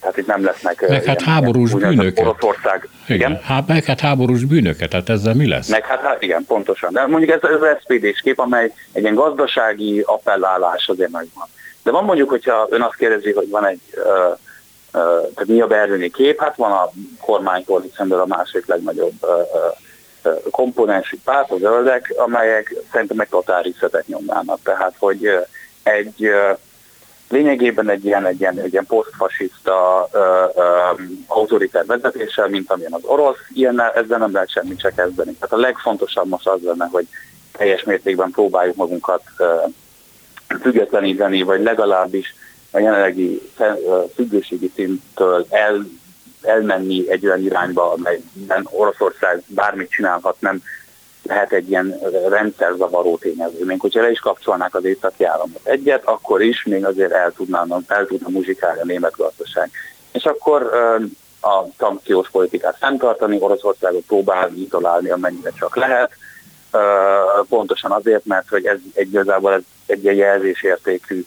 tehát itt nem lesznek... Meg hát háborús bűnöket. Oroszország. Igen. Há, meg hát háborús bűnöket, tehát ezzel mi lesz? Meg hát, hát igen, pontosan. De mondjuk ez az spd kép, amely egy ilyen gazdasági appellálás azért van. De van mondjuk, hogyha ön azt kérdezi, hogy van egy, uh, uh, tehát mi a berlini kép, hát van a kormánykoalícióból a másik legnagyobb uh, komponensi párt, a zöldek, amelyek szerintem meg totál nyomnának. Tehát, hogy egy lényegében egy ilyen, egy ilyen, egy ilyen posztfasiszta autoritár vezetéssel, mint amilyen az orosz, ilyen ezzel nem lehet semmit se kezdeni. Tehát a legfontosabb most az lenne, hogy teljes mértékben próbáljuk magunkat uh, függetleníteni, vagy legalábbis a jelenlegi függőségi szinttől el, elmenni egy olyan irányba, amelyben Oroszország bármit csinálhat, nem lehet egy ilyen rendszerzavaró tényező. Még hogyha le is kapcsolnák az északi államot egyet, akkor is még azért el tudnának, el tudna muzsikálni a német gazdaság. És akkor a szankciós politikát fenntartani, Oroszországot próbálni izolálni, amennyire csak lehet, pontosan azért, mert hogy ez igazából ez egy jelzésértékű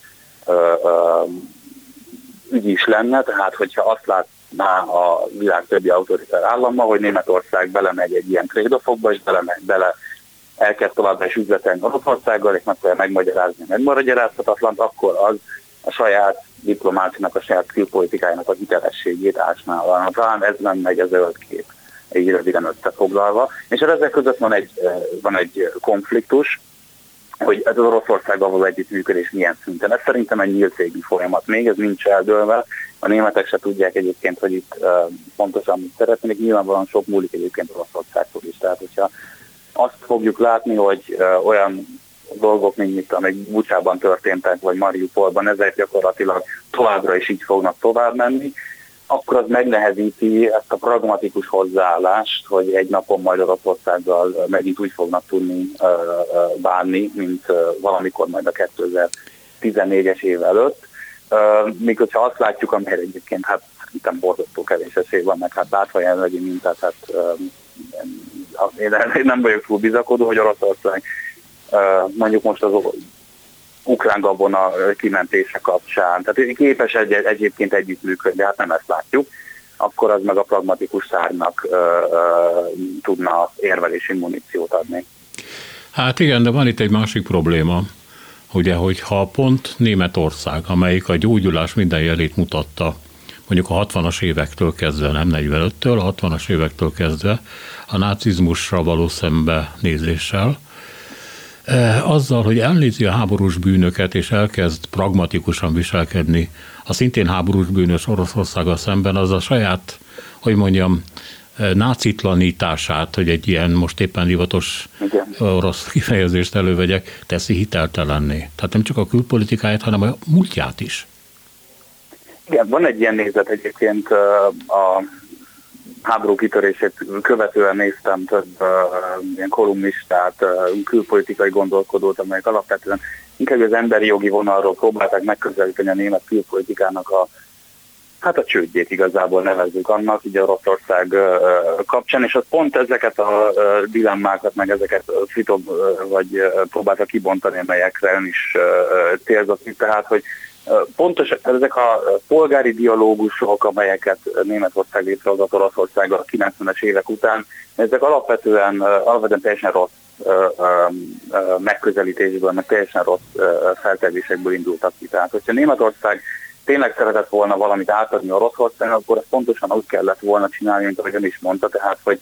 ügy is lenne, tehát hogyha azt lát, a világ többi autoritár állama, hogy Németország belemegy egy ilyen trédofokba, és bele, bele elkezd továbbra is üzletelni Oroszországgal, és megpróbálja megmagyarázni a megmagyarázhatatlan, akkor az a saját diplomáciának, a saját külpolitikájának a hitelességét ásnál. Talán ez nem megy a zöld kép, egy röviden összefoglalva. És ezek között van egy, van egy konfliktus, hogy ez az Oroszországgal való együttműködés milyen szinten. Ez szerintem egy nyílt folyamat még, ez nincs eldőlve, a németek se tudják egyébként, hogy itt uh, pontosan mit szeretnék. Nyilvánvalóan sok múlik egyébként Oroszországtól is. Tehát, hogyha azt fogjuk látni, hogy uh, olyan dolgok, mint mit, amik Bucsában történtek, vagy Mariupolban, ezek gyakorlatilag továbbra is így fognak tovább menni, akkor az megnehezíti ezt a pragmatikus hozzáállást, hogy egy napon majd Oroszországgal megint úgy fognak tudni bánni, mint valamikor majd a 2014-es év előtt Míg hogyha azt látjuk, amelyre egyébként hát szerintem borzasztó kevés esély van, meg hát látva jelenlegi mintát, hát én nem vagyok túl bizakodó, hogy Oroszország mondjuk most az ukrán gabona kimentése kapcsán, tehát képes egy, egyébként együttműködni, hát nem ezt látjuk, akkor az meg a pragmatikus szárnak ö, ö, tudna érvelési muníciót adni. Hát igen, de van itt egy másik probléma ugye, hogyha pont Németország, amelyik a gyógyulás minden jelét mutatta, mondjuk a 60-as évektől kezdve, nem 45-től, a 60-as évektől kezdve a nácizmusra való szembenézéssel, eh, azzal, hogy elnézi a háborús bűnöket, és elkezd pragmatikusan viselkedni a szintén háborús bűnös Oroszországgal szemben, az a saját, hogy mondjam, nácitlanítását, hogy egy ilyen most éppen divatos Igen. orosz kifejezést elővegyek, teszi hiteltelenné. Tehát nem csak a külpolitikáját, hanem a múltját is. Igen, van egy ilyen nézet egyébként a háború kitörését követően néztem több uh, ilyen kolumnistát, uh, külpolitikai gondolkodót, amelyek alapvetően inkább az emberi jogi vonalról próbálták megközelíteni a német külpolitikának a hát a csődjét igazából nevezzük annak, ugye Oroszország kapcsán, és az pont ezeket a dilemmákat, meg ezeket fitob, vagy próbálta kibontani, amelyekre ön is célzott, tehát, hogy Pontos, ezek a polgári dialógusok, amelyeket Németország létrehozott Oroszországgal a 90-es évek után, ezek alapvetően, alapvetően teljesen rossz megközelítésből, meg teljesen rossz feltevésekből indultak ki. Tehát, hogyha Németország tényleg szeretett volna valamit átadni Oroszországnak, akkor ezt pontosan úgy kellett volna csinálni, mint ahogy ön is mondta, tehát hogy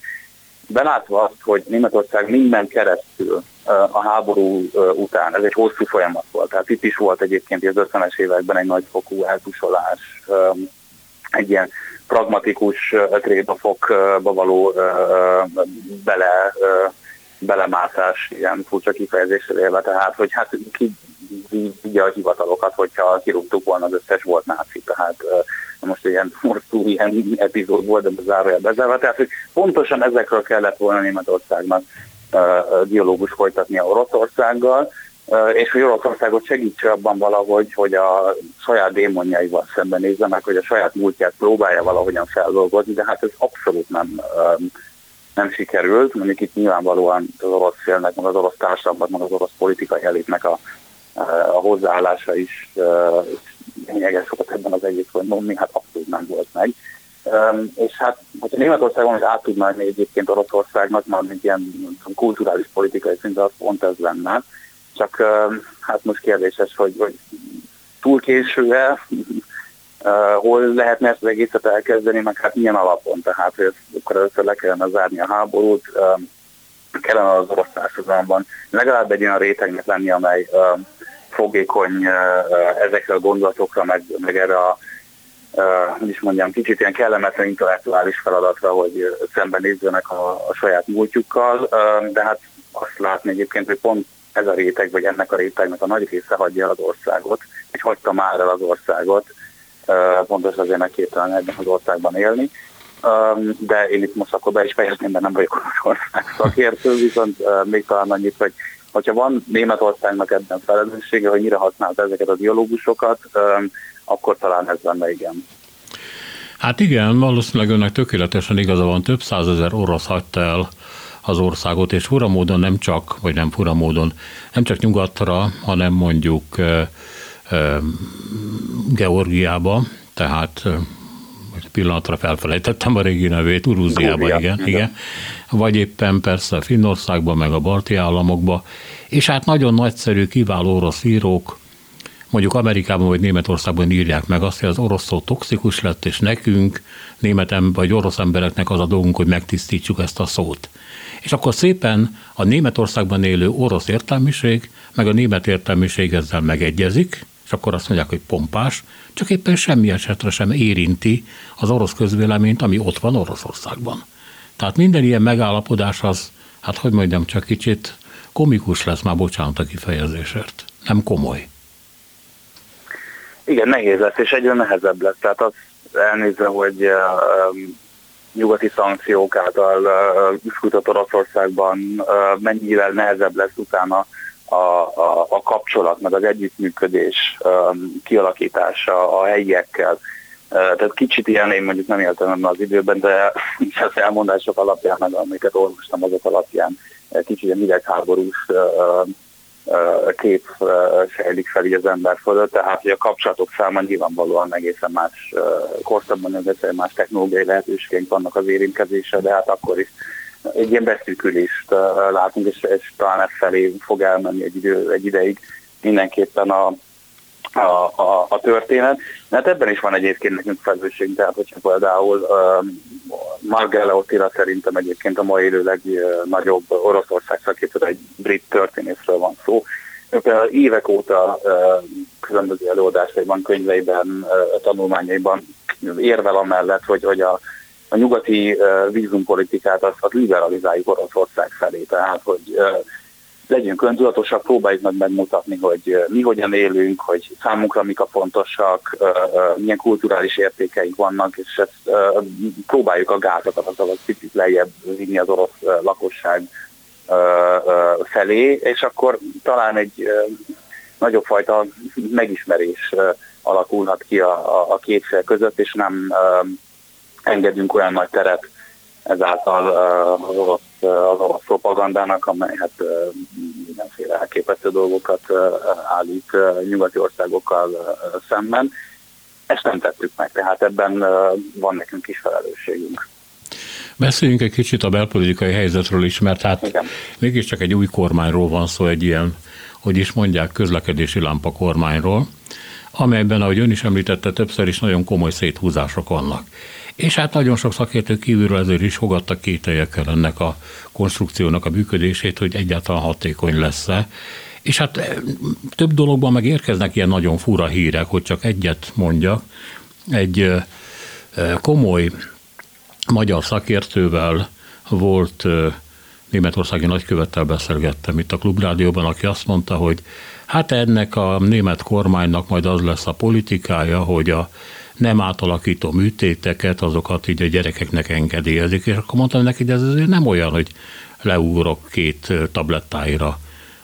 belátva azt, hogy Németország minden keresztül a háború után, ez egy hosszú folyamat volt, tehát itt is volt egyébként az 50-es években egy nagyfokú eltusolás, egy ilyen pragmatikus trédofokba való bele belemászás, ilyen furcsa kifejezésre élve, tehát hogy hát ki vigye a hivatalokat, hogyha kirúgtuk volna az összes volt náci, tehát most ilyen hosszú ilyen epizód volt, de zárója bezárva, tehát hogy pontosan ezekről kellett volna Németországnak dialógus folytatni a Oroszországgal, és hogy Oroszországot segítse abban valahogy, hogy a saját démonjaival szembenézzenek, hogy a saját múltját próbálja valahogyan feldolgozni, de hát ez abszolút nem, nem sikerült. Mondjuk itt nyilvánvalóan az orosz félnek, meg az orosz társadalmat, meg az orosz politikai elitnek a, a hozzáállása is lényeges sokat ebben az egészben mondani, hát abszolút nem volt meg. És hát, hogyha Németországon át tudna adni egyébként Oroszországnak, már mint ilyen kulturális politikai szinten, az pont ez lenne csak hát most kérdéses, hogy, hogy túl késő-e, hol lehetne ezt az egészet elkezdeni, meg hát milyen alapon, tehát hogy akkor először le kellene zárni a háborút, kellene az orosz társadalomban legalább egy olyan rétegnek lenni, amely fogékony ezekre a gondolatokra, meg, meg erre a hogy is mondjam, kicsit ilyen kellemetlen intellektuális feladatra, hogy szembenézzenek a, a saját múltjukkal, de hát azt látni egyébként, hogy pont ez a réteg, vagy ennek a rétegnek a nagy része hagyja az országot, és hagyta már el az országot, pontos azért megképtelen ebben az országban élni. De én itt most akkor be is fejezném, mert nem vagyok ország szakértő, viszont még talán annyit, hogy hogyha van Németországnak ebben felelőssége, hogy mire használt ezeket a dialógusokat, akkor talán ez lenne igen. Hát igen, valószínűleg önnek tökéletesen igaza van, több százezer orosz hagyta el az országot, és fura módon nem csak, vagy nem fura módon, nem csak nyugatra, hanem mondjuk Georgiába, tehát egy pillanatra felfelejtettem a régi nevét, Urúziába, igen, igen, igen, vagy éppen persze Finnországban, meg a balti államokba, és hát nagyon nagyszerű, kiváló orosz írók, mondjuk Amerikában vagy Németországban írják meg azt, hogy az orosz szó toxikus lett, és nekünk, német vagy orosz embereknek az a dolgunk, hogy megtisztítsuk ezt a szót. És akkor szépen a Németországban élő orosz értelmiség, meg a német értelmiség ezzel megegyezik, és akkor azt mondják, hogy pompás, csak éppen semmi esetre sem érinti az orosz közvéleményt, ami ott van Oroszországban. Tehát minden ilyen megállapodás az, hát hogy mondjam, csak kicsit komikus lesz, már bocsánat a kifejezésért. Nem komoly. Igen, nehéz lesz, és egyre nehezebb lesz. Tehát az elnézve, hogy nyugati szankciók által uh, Oroszországban uh, mennyivel nehezebb lesz utána a, a, a kapcsolat, meg az együttműködés um, kialakítása a helyiekkel. Uh, tehát kicsit ilyen én mondjuk nem éltem ebben az időben, de az elmondások alapján, meg amiket olvastam azok alapján, kicsit ilyen hidegháborús uh, kép sejlik fel így az ember fölött, tehát hogy a kapcsolatok száma nyilvánvalóan egészen más korszakban, egészen más technológiai lehetőségeink vannak az érintkezésre, de hát akkor is egy ilyen beszűkülést látunk, és, és talán ez felé fog elmenni egy, idő, egy ideig mindenképpen a, a, a, a történet. Hát ebben is van egyébként nekünk felelősség, tehát hogyha például uh, Margelle Ottila szerintem egyébként a mai élő legnagyobb Oroszország szakértő, egy brit történészről van szó. Ő például évek óta uh, különböző előadásaiban, könyveiben, uh, tanulmányaiban érvel amellett, hogy, hogy a, a nyugati vízumpolitikát azt, azt liberalizáljuk Oroszország felé. Tehát, hogy legyünk öntudatosak, próbáljuk meg megmutatni, hogy mi hogyan élünk, hogy számunkra mik a fontosak, milyen kulturális értékeink vannak, és ezt próbáljuk a gátakat azzal a picit lejjebb vinni az orosz lakosság felé, és akkor talán egy nagyobb fajta megismerés alakulhat ki a, a két fél között, és nem engedünk olyan nagy teret ezáltal az orosz, az orosz propagandának, amely hát mindenféle elképesztő dolgokat állít nyugati országokkal szemben. Ezt nem tettük meg, tehát ebben van nekünk is felelősségünk. Beszéljünk egy kicsit a belpolitikai helyzetről is, mert hát Igen. mégiscsak egy új kormányról van szó, egy ilyen, hogy is mondják, közlekedési lámpa kormányról, amelyben, ahogy ön is említette, többször is nagyon komoly széthúzások vannak. És hát nagyon sok szakértő kívülről ezért is fogadtak kételjekkel ennek a konstrukciónak a működését, hogy egyáltalán hatékony lesz-e. És hát eh, több dologban meg érkeznek ilyen nagyon fura hírek, hogy csak egyet mondjak. Egy eh, eh, komoly magyar szakértővel volt németországi nagykövettel beszélgettem itt a Klubrádióban, aki azt mondta, hogy hát ennek a német kormánynak majd az lesz a politikája, hogy a nem átalakító műtéteket, azokat így a gyerekeknek engedélyezik, és akkor mondtam neki, de ez azért nem olyan, hogy leúrok két tablettáira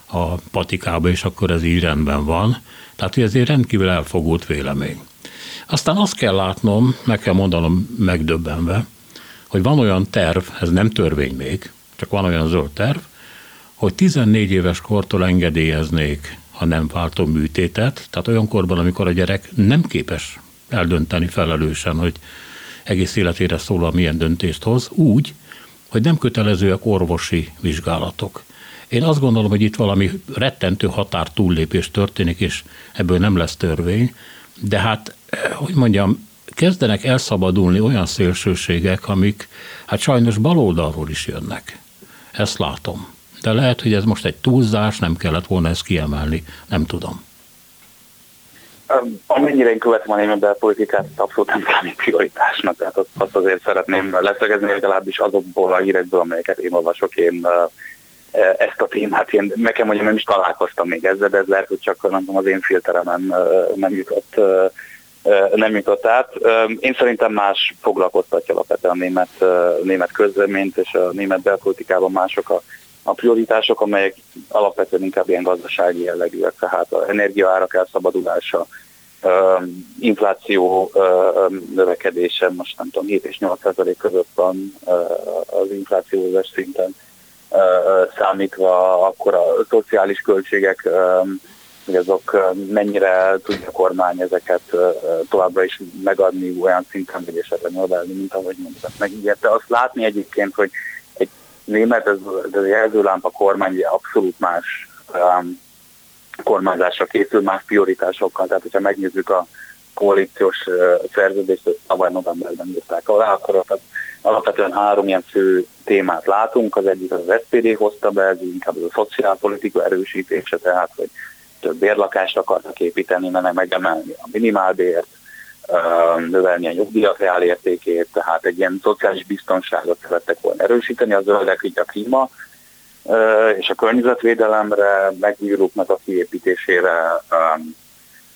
a patikába, és akkor ez így rendben van. Tehát ez egy rendkívül elfogult vélemény. Aztán azt kell látnom, meg kell mondanom megdöbbenve, hogy van olyan terv, ez nem törvény még, csak van olyan zöld terv, hogy 14 éves kortól engedélyeznék a nem váltó műtétet, tehát olyan korban, amikor a gyerek nem képes eldönteni felelősen, hogy egész életére szólal milyen döntést hoz, úgy, hogy nem kötelezőek orvosi vizsgálatok. Én azt gondolom, hogy itt valami rettentő határ túllépés történik, és ebből nem lesz törvény, de hát, hogy mondjam, kezdenek elszabadulni olyan szélsőségek, amik hát sajnos baloldalról is jönnek. Ezt látom. De lehet, hogy ez most egy túlzás, nem kellett volna ezt kiemelni, nem tudom. Amennyire én követem a német belpolitikát, abszolút nem számít prioritásnak, tehát azt, azt azért szeretném leszögezni, legalábbis azokból a hírekből, amelyeket én olvasok, én ezt a témát, én nekem mondjam, nem is találkoztam még ezzel, de ez lehet, hogy csak nem az én filteremen nem jutott, nem jutott át. Én szerintem más foglalkoztatja alapvetően a német, német közleményt, és a német belpolitikában mások a a prioritások, amelyek alapvetően inkább ilyen gazdasági jellegűek, tehát az energiaárak elszabadulása, infláció növekedése, most nem tudom, 7 és 8 között van az inflációzás szinten számítva, akkor a szociális költségek, hogy azok mennyire tudja a kormány ezeket továbbra is megadni olyan szinten, hogy esetleg növelni, mint ahogy mondtam. Megígérte azt látni egyébként, hogy német, ez, ez a jelzőlámpa kormány abszolút más um, kormányzásra készül, más prioritásokkal. Tehát, hogyha megnézzük a koalíciós uh, szerződést, ezt tavaly novemberben írták alá, akkor ott alapvetően három ilyen fő témát látunk. Az egyik az, SPD hozta be, ez inkább az a szociálpolitika erősítése, tehát, hogy több bérlakást akartak építeni, meg megemelni a minimálbért, növelni a nyugdíjak reál értékét, tehát egy ilyen szociális biztonságot szerettek volna erősíteni, a zöldek így a klíma és a környezetvédelemre, megnyílóknak a kiépítésére,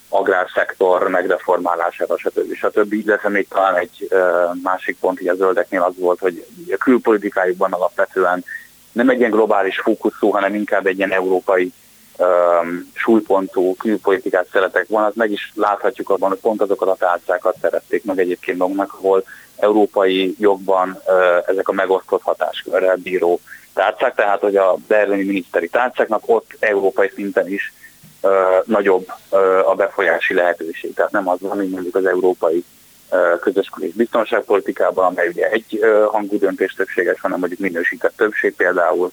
agrárszektor megreformálására, stb. stb. Illetve még talán egy másik pont így a zöldeknél az volt, hogy a külpolitikájukban alapvetően nem egy ilyen globális fókuszú, hanem inkább egy ilyen európai um, súlypontú külpolitikát szeretek volna, az meg is láthatjuk abban, hogy pont azokat a tárcákat szerették meg egyébként magunknak, ahol európai jogban ezek a megosztott hatáskörrel bíró tárcák, tehát hogy a berlini miniszteri tárcáknak ott európai szinten is nagyobb a befolyási lehetőség. Tehát nem az van, mint mondjuk az európai közös és biztonságpolitikában, amely ugye egy hangú döntés többséges, hanem mondjuk minősített többség például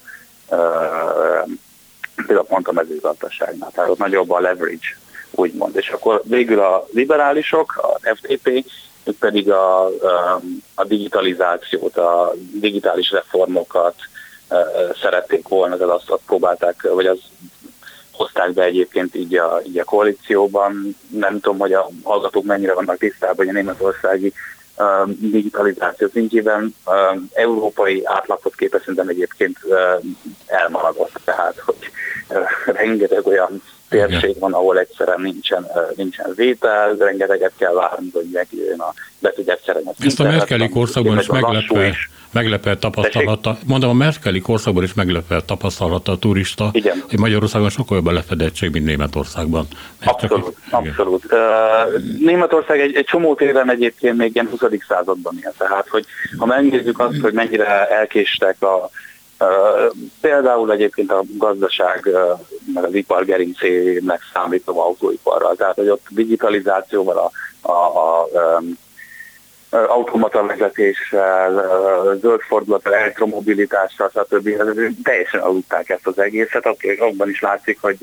például pont a mezőgazdaságnál, tehát ott nagyobb a leverage, úgymond. És akkor végül a liberálisok, a FDP, ők pedig a, a digitalizációt, a digitális reformokat szerették volna, de azt, azt próbálták, vagy az hozták be egyébként így a, így a koalícióban. Nem tudom, hogy a hallgatók mennyire vannak tisztában, hogy a németországi digitalizáció szintjében európai átlaghoz képest szerintem egyébként elmaradott, tehát hogy rengeteg olyan térség van, ahol egyszerűen nincsen, nincsen vétel, rengeteget kell várni, hogy megjön a be tudják szerezni. Ezt a Merkeli korszakban is meglepve, meglepve tapasztalata, mondom, a Merkeli korszakban is meglepve tapasztalata a turista, Igen. hogy Magyarországon sokkal jobb a lefedettség, mint Németországban. abszolút, csak, abszolút. Uh, Németország egy, egy csomó téren egyébként még ilyen 20. században él, tehát hogy ha megnézzük azt, hogy mennyire elkéstek a Például egyébként a gazdaság, meg az ipar gerincének számítom autóiparral. Tehát, hogy ott digitalizációval, a, a, a, a automata vezetéssel, zöld fordulattal, elektromobilitással, stb. Teljesen aludták ezt az egészet, abban is látszik, hogy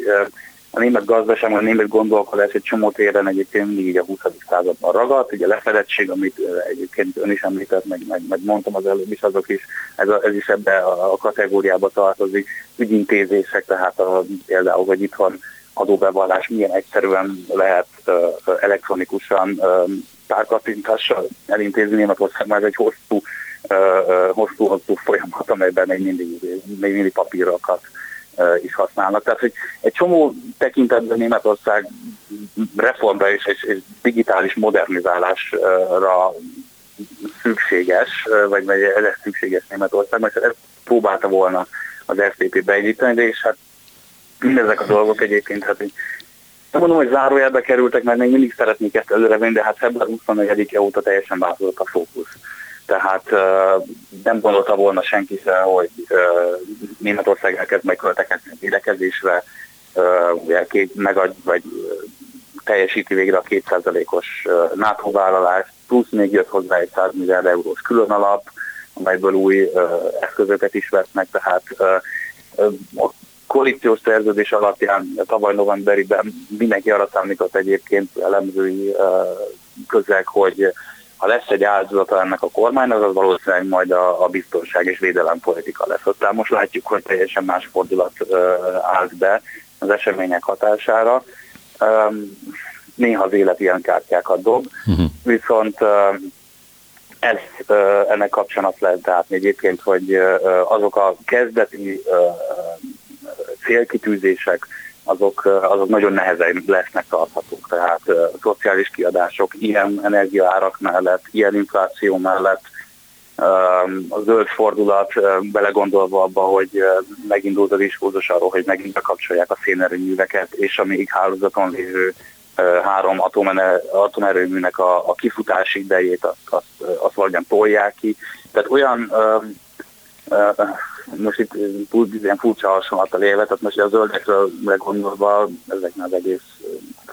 a német gazdaság, a német gondolkodás egy csomó téren egyébként mindig így a 20. században ragadt, ugye a lefedettség, amit egyébként ön is említett, meg, meg, meg mondtam az előbb is, azok is, ez, a, ez is ebbe a, kategóriába tartozik, ügyintézések, tehát a, például, hogy itthon adóbevallás milyen egyszerűen lehet uh, elektronikusan uh, párkattintással elintézni Németország, már egy hosszú, uh, hosszú, hosszú folyamat, amelyben még mindig, még mindig papírokat is használnak. Tehát, hogy egy csomó tekintetben Németország reformra és, és, és digitális modernizálásra szükséges, vagy, vagy ez szükséges Németország, mert ezt próbálta volna az FDP beindítani, de és hát mindezek a dolgok egyébként, hát így, nem mondom, hogy zárójelbe kerültek, mert még mindig szeretnék ezt előrevenni, de hát február 24-e óta teljesen változott a fókusz. Tehát nem gondolta volna senki se, hogy Németország elkezd megköltekezni védekezésre, ugye két megad, vagy teljesíti végre a 2%-os uh, NATO vállalást, plusz még jött hozzá egy 100 milliárd eurós különalap, amelyből új eszközöket is vesznek, tehát a koalíciós szerződés alapján tavaly novemberiben mindenki arra számított egyébként elemzői közeg, hogy ha lesz egy áldozata ennek a kormánynak, az valószínűleg majd a, a biztonság és védelem politika lesz. Aztán most látjuk, hogy teljesen más fordulat állt be az események hatására. Néha az élet ilyen kártyákat dob, uh-huh. viszont ez, uh, ennek kapcsán azt lehet látni egyébként, hogy azok a kezdeti célkitűzések, azok, azok nagyon nehezen lesznek tarthatók. Tehát uh, szociális kiadások ilyen energiaárak mellett, ilyen infláció mellett, a zöld fordulat belegondolva abba, hogy megindult a diskurzus arról, hogy megint bekapcsolják a szénerőműveket, és a még hálózaton lévő három atomerőműnek a, a kifutási idejét azt, azt, azt valahogyan tolják ki. Tehát olyan most itt ilyen furcsa hasonlattal élve, tehát most a zöldekről gondolva, ezeknek az egész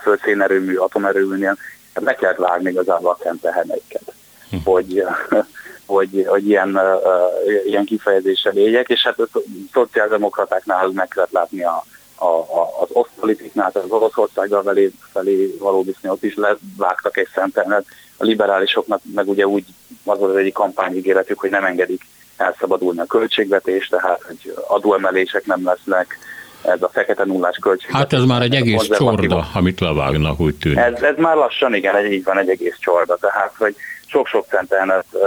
földszénerőmű, atomerőműnél, hát meg kellett vágni igazából a kempeheneiket, hm. hogy, hogy, hogy ilyen, uh, ilyen kifejezéssel éljek, és hát a szociáldemokratáknál meg kellett látni a, a, a, az osztpolitiknál, tehát az Oroszországgal felé, felé való viszonyot is levágtak egy szentelmet. A liberálisoknak meg ugye úgy az volt az egyik kampányigéretük, hogy nem engedik elszabadulni a költségvetés, tehát hogy adóemelések nem lesznek, ez a fekete nullás költségvetés. Hát ez már egy egész csorda, amit levágnak, úgy tűnik. Ez, ez már lassan, igen, egy, így van egy egész csorda, tehát hogy sok-sok centenet uh,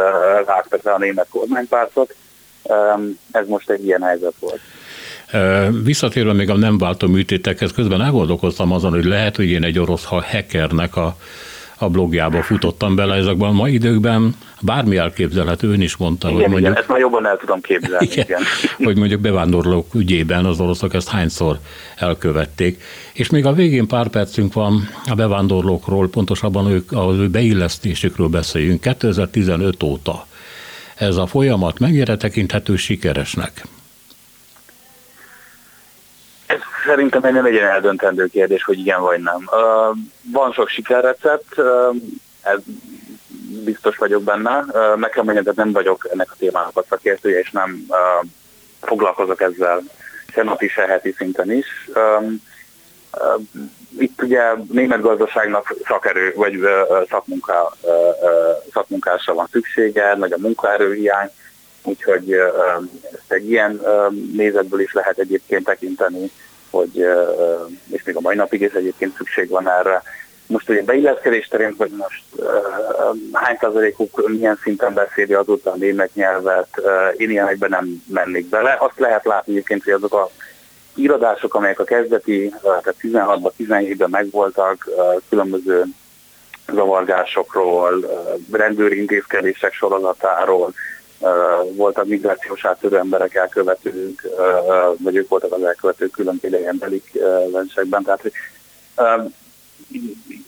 vágtak le a német kormánypártot, um, ez most egy ilyen helyzet volt. Visszatérve még a nem váltó műtétekhez, közben elgondolkoztam azon, hogy lehet, hogy én egy orosz hackernek a a blogjába futottam bele ezekben a mai időkben, bármi elképzelhető, ön is mondta, igen, hogy mondjuk... Igen, ezt már jobban el tudom képzelni, igen, igen. hogy mondjuk bevándorlók ügyében az oroszok ezt hányszor elkövették. És még a végén pár percünk van a bevándorlókról, pontosabban ők, az ő beillesztésükről beszéljünk. 2015 óta ez a folyamat mennyire tekinthető sikeresnek? Ez szerintem egy nem eldöntendő kérdés, hogy igen vagy nem. Uh, van sok sikerrecept, uh, ez biztos vagyok benne. Uh, meg kell mondjam, nem vagyok ennek a témának a szakértője, és nem uh, foglalkozok ezzel se napi, se heti szinten is. Um, uh, itt ugye német gazdaságnak szakerő, vagy uh, szakmunká, uh, szakmunkásra van szüksége, nagy a munkaerőhiány, úgyhogy ezt egy ilyen nézetből is lehet egyébként tekinteni, hogy, és még a mai napig is egyébként szükség van erre. Most ugye beilleszkedés terén, hogy most hány százalékuk milyen szinten beszéli azóta a német nyelvet, én ilyenekben nem mennék bele. Azt lehet látni egyébként, hogy azok a iradások, amelyek a kezdeti, tehát 16-ban, 17-ben megvoltak, különböző zavargásokról, rendőri intézkedések sorozatáról, voltak migrációs áttörő emberek elkövetők, vagy ők voltak az elkövetők különféle ilyen delikvensekben. Tehát, hogy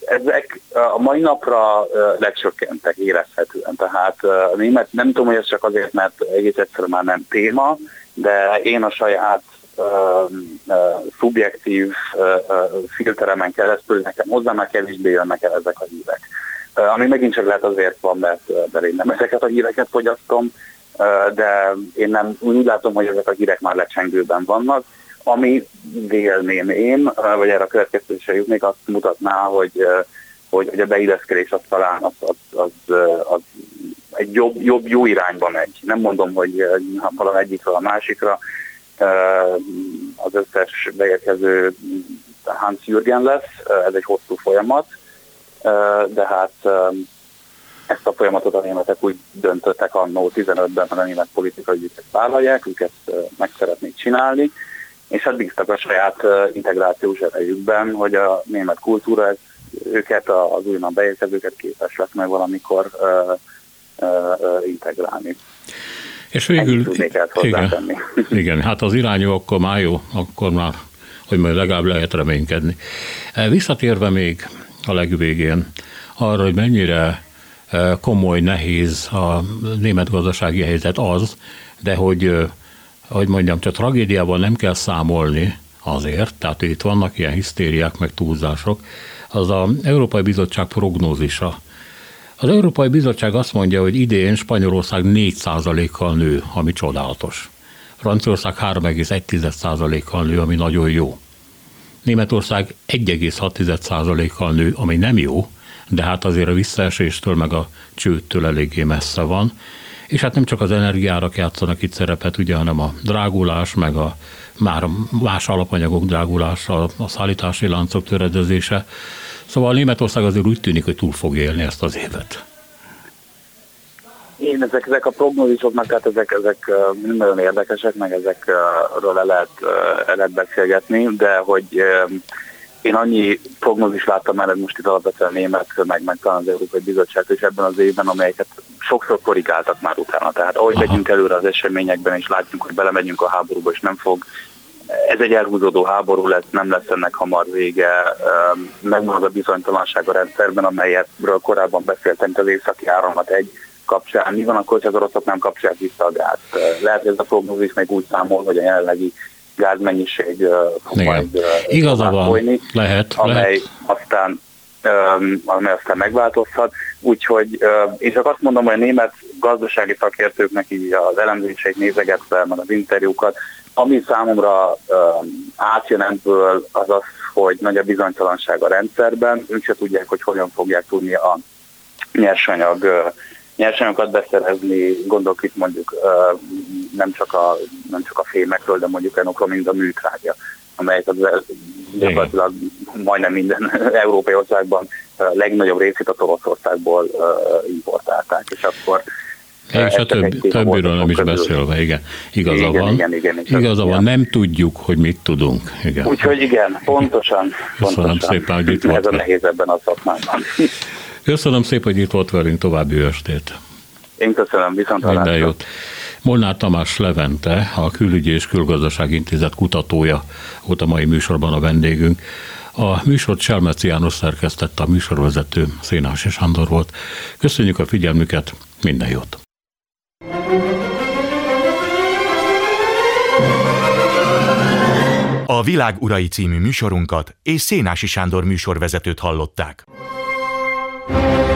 ezek a mai napra lecsökkentek érezhetően. Tehát német, nem tudom, hogy ez csak azért, mert egész egyszerűen már nem téma, de én a saját szubjektív filteremen keresztül nekem hozzá már kevésbé jönnek el ezek a hívek. Ami megint csak lehet azért van, mert, mert én nem ezeket a híreket fogyasztom, de én nem úgy látom, hogy ezek a hírek már lecsengőben vannak. Ami vélném én, vagy erre a következtetésre jutnék, azt mutatná, hogy, hogy, hogy a beilleszkedés az talán az, az, az, az egy jobb, jobb, jó irányba megy. Nem mondom, hogy valami egyikről a másikra az összes beérkező Hans Jürgen lesz, ez egy hosszú folyamat, de hát ezt a folyamatot a németek úgy döntöttek annó 15-ben, hogy a német politikai ügyeket vállalják, ők ezt meg szeretnék csinálni, és hát bíztak a saját integrációs erejükben, hogy a német kultúra ez, őket, az újonnan beérkezőket képes lesz meg valamikor uh, uh, integrálni. És végül, igen, igen, hát az irányú akkor már jó, akkor már hogy majd legalább lehet reménykedni. Visszatérve még a legvégén arra, hogy mennyire komoly, nehéz a német gazdasági helyzet az, de hogy, hogy mondjam, csak tragédiával nem kell számolni azért, tehát itt vannak ilyen hisztériák, meg túlzások, az az Európai Bizottság prognózisa. Az Európai Bizottság azt mondja, hogy idén Spanyolország 4%-kal nő, ami csodálatos. Franciaország 3,1%-kal nő, ami nagyon jó. Németország 1,6%-kal nő, ami nem jó, de hát azért a visszaeséstől meg a csőttől eléggé messze van. És hát nem csak az energiárak játszanak itt szerepet, ugye, hanem a drágulás, meg a már más alapanyagok drágulása, a szállítási láncok töredezése. Szóval Németország azért úgy tűnik, hogy túl fog élni ezt az évet. Én ezek, ezek a prognózisoknak, tehát ezek, ezek nagyon érdekesek, meg ezekről le lehet, le lehet beszélgetni, de hogy én annyi prognózis láttam már, most itt alapvetően német, meg, meg talán az Európai Bizottság is ebben az évben, amelyeket sokszor korrigáltak már utána. Tehát ahogy Aha. megyünk előre az eseményekben, és látjuk, hogy belemegyünk a háborúba, és nem fog ez egy elhúzódó háború lesz, nem lesz ennek hamar vége, megmarad a bizonytalanság a rendszerben, amelyetről korábban beszéltem, az északi áramat egy kapcsán. Mi van akkor, hogy az oroszok nem kapcsolják vissza a gázt? Lehet, hogy ez a prognózis meg úgy számol, hogy a jelenlegi gázmennyiség fog Igen. majd Igaza van, folyni, lehet, amely lehet. aztán amely aztán megváltozhat. Úgyhogy én csak azt mondom, hogy a német gazdasági szakértőknek így az elemzéseit nézegetve, meg az interjúkat, ami számomra átjön ebből az az, hogy nagy a bizonytalanság a rendszerben, ők se tudják, hogy hogyan fogják tudni a nyersanyag nyersanyagokat beszerezni, gondolok itt mondjuk nem csak a, nem csak a fémekről, de mondjuk olyanokról, mint a műtrágya, amelyek az gyakorlatilag majdnem minden európai országban legnagyobb részét a Oroszországból importálták, és akkor és a több, többiről nem is közül. beszélve, igen. Igaza igen, van. Igen, igen, igen, Igaza van, nem tudjuk, hogy mit tudunk. Igen. Úgyhogy igen, pontosan. Köszönöm pontosan. szépen, hogy itt volt. Ez a nehéz ebben a szakmában. Köszönöm szépen, hogy itt volt velünk, további estét. Én köszönöm, viszont Minden jót. Molnár Tamás Levente, a Külügyi és Külgazdaság Intézet kutatója volt a mai műsorban a vendégünk. A műsort Selmeci János szerkesztette, a műsorvezető Szénási Sándor volt. Köszönjük a figyelmüket, minden jót! A Világ Urai című műsorunkat és Szénási Sándor műsorvezetőt hallották. Thank you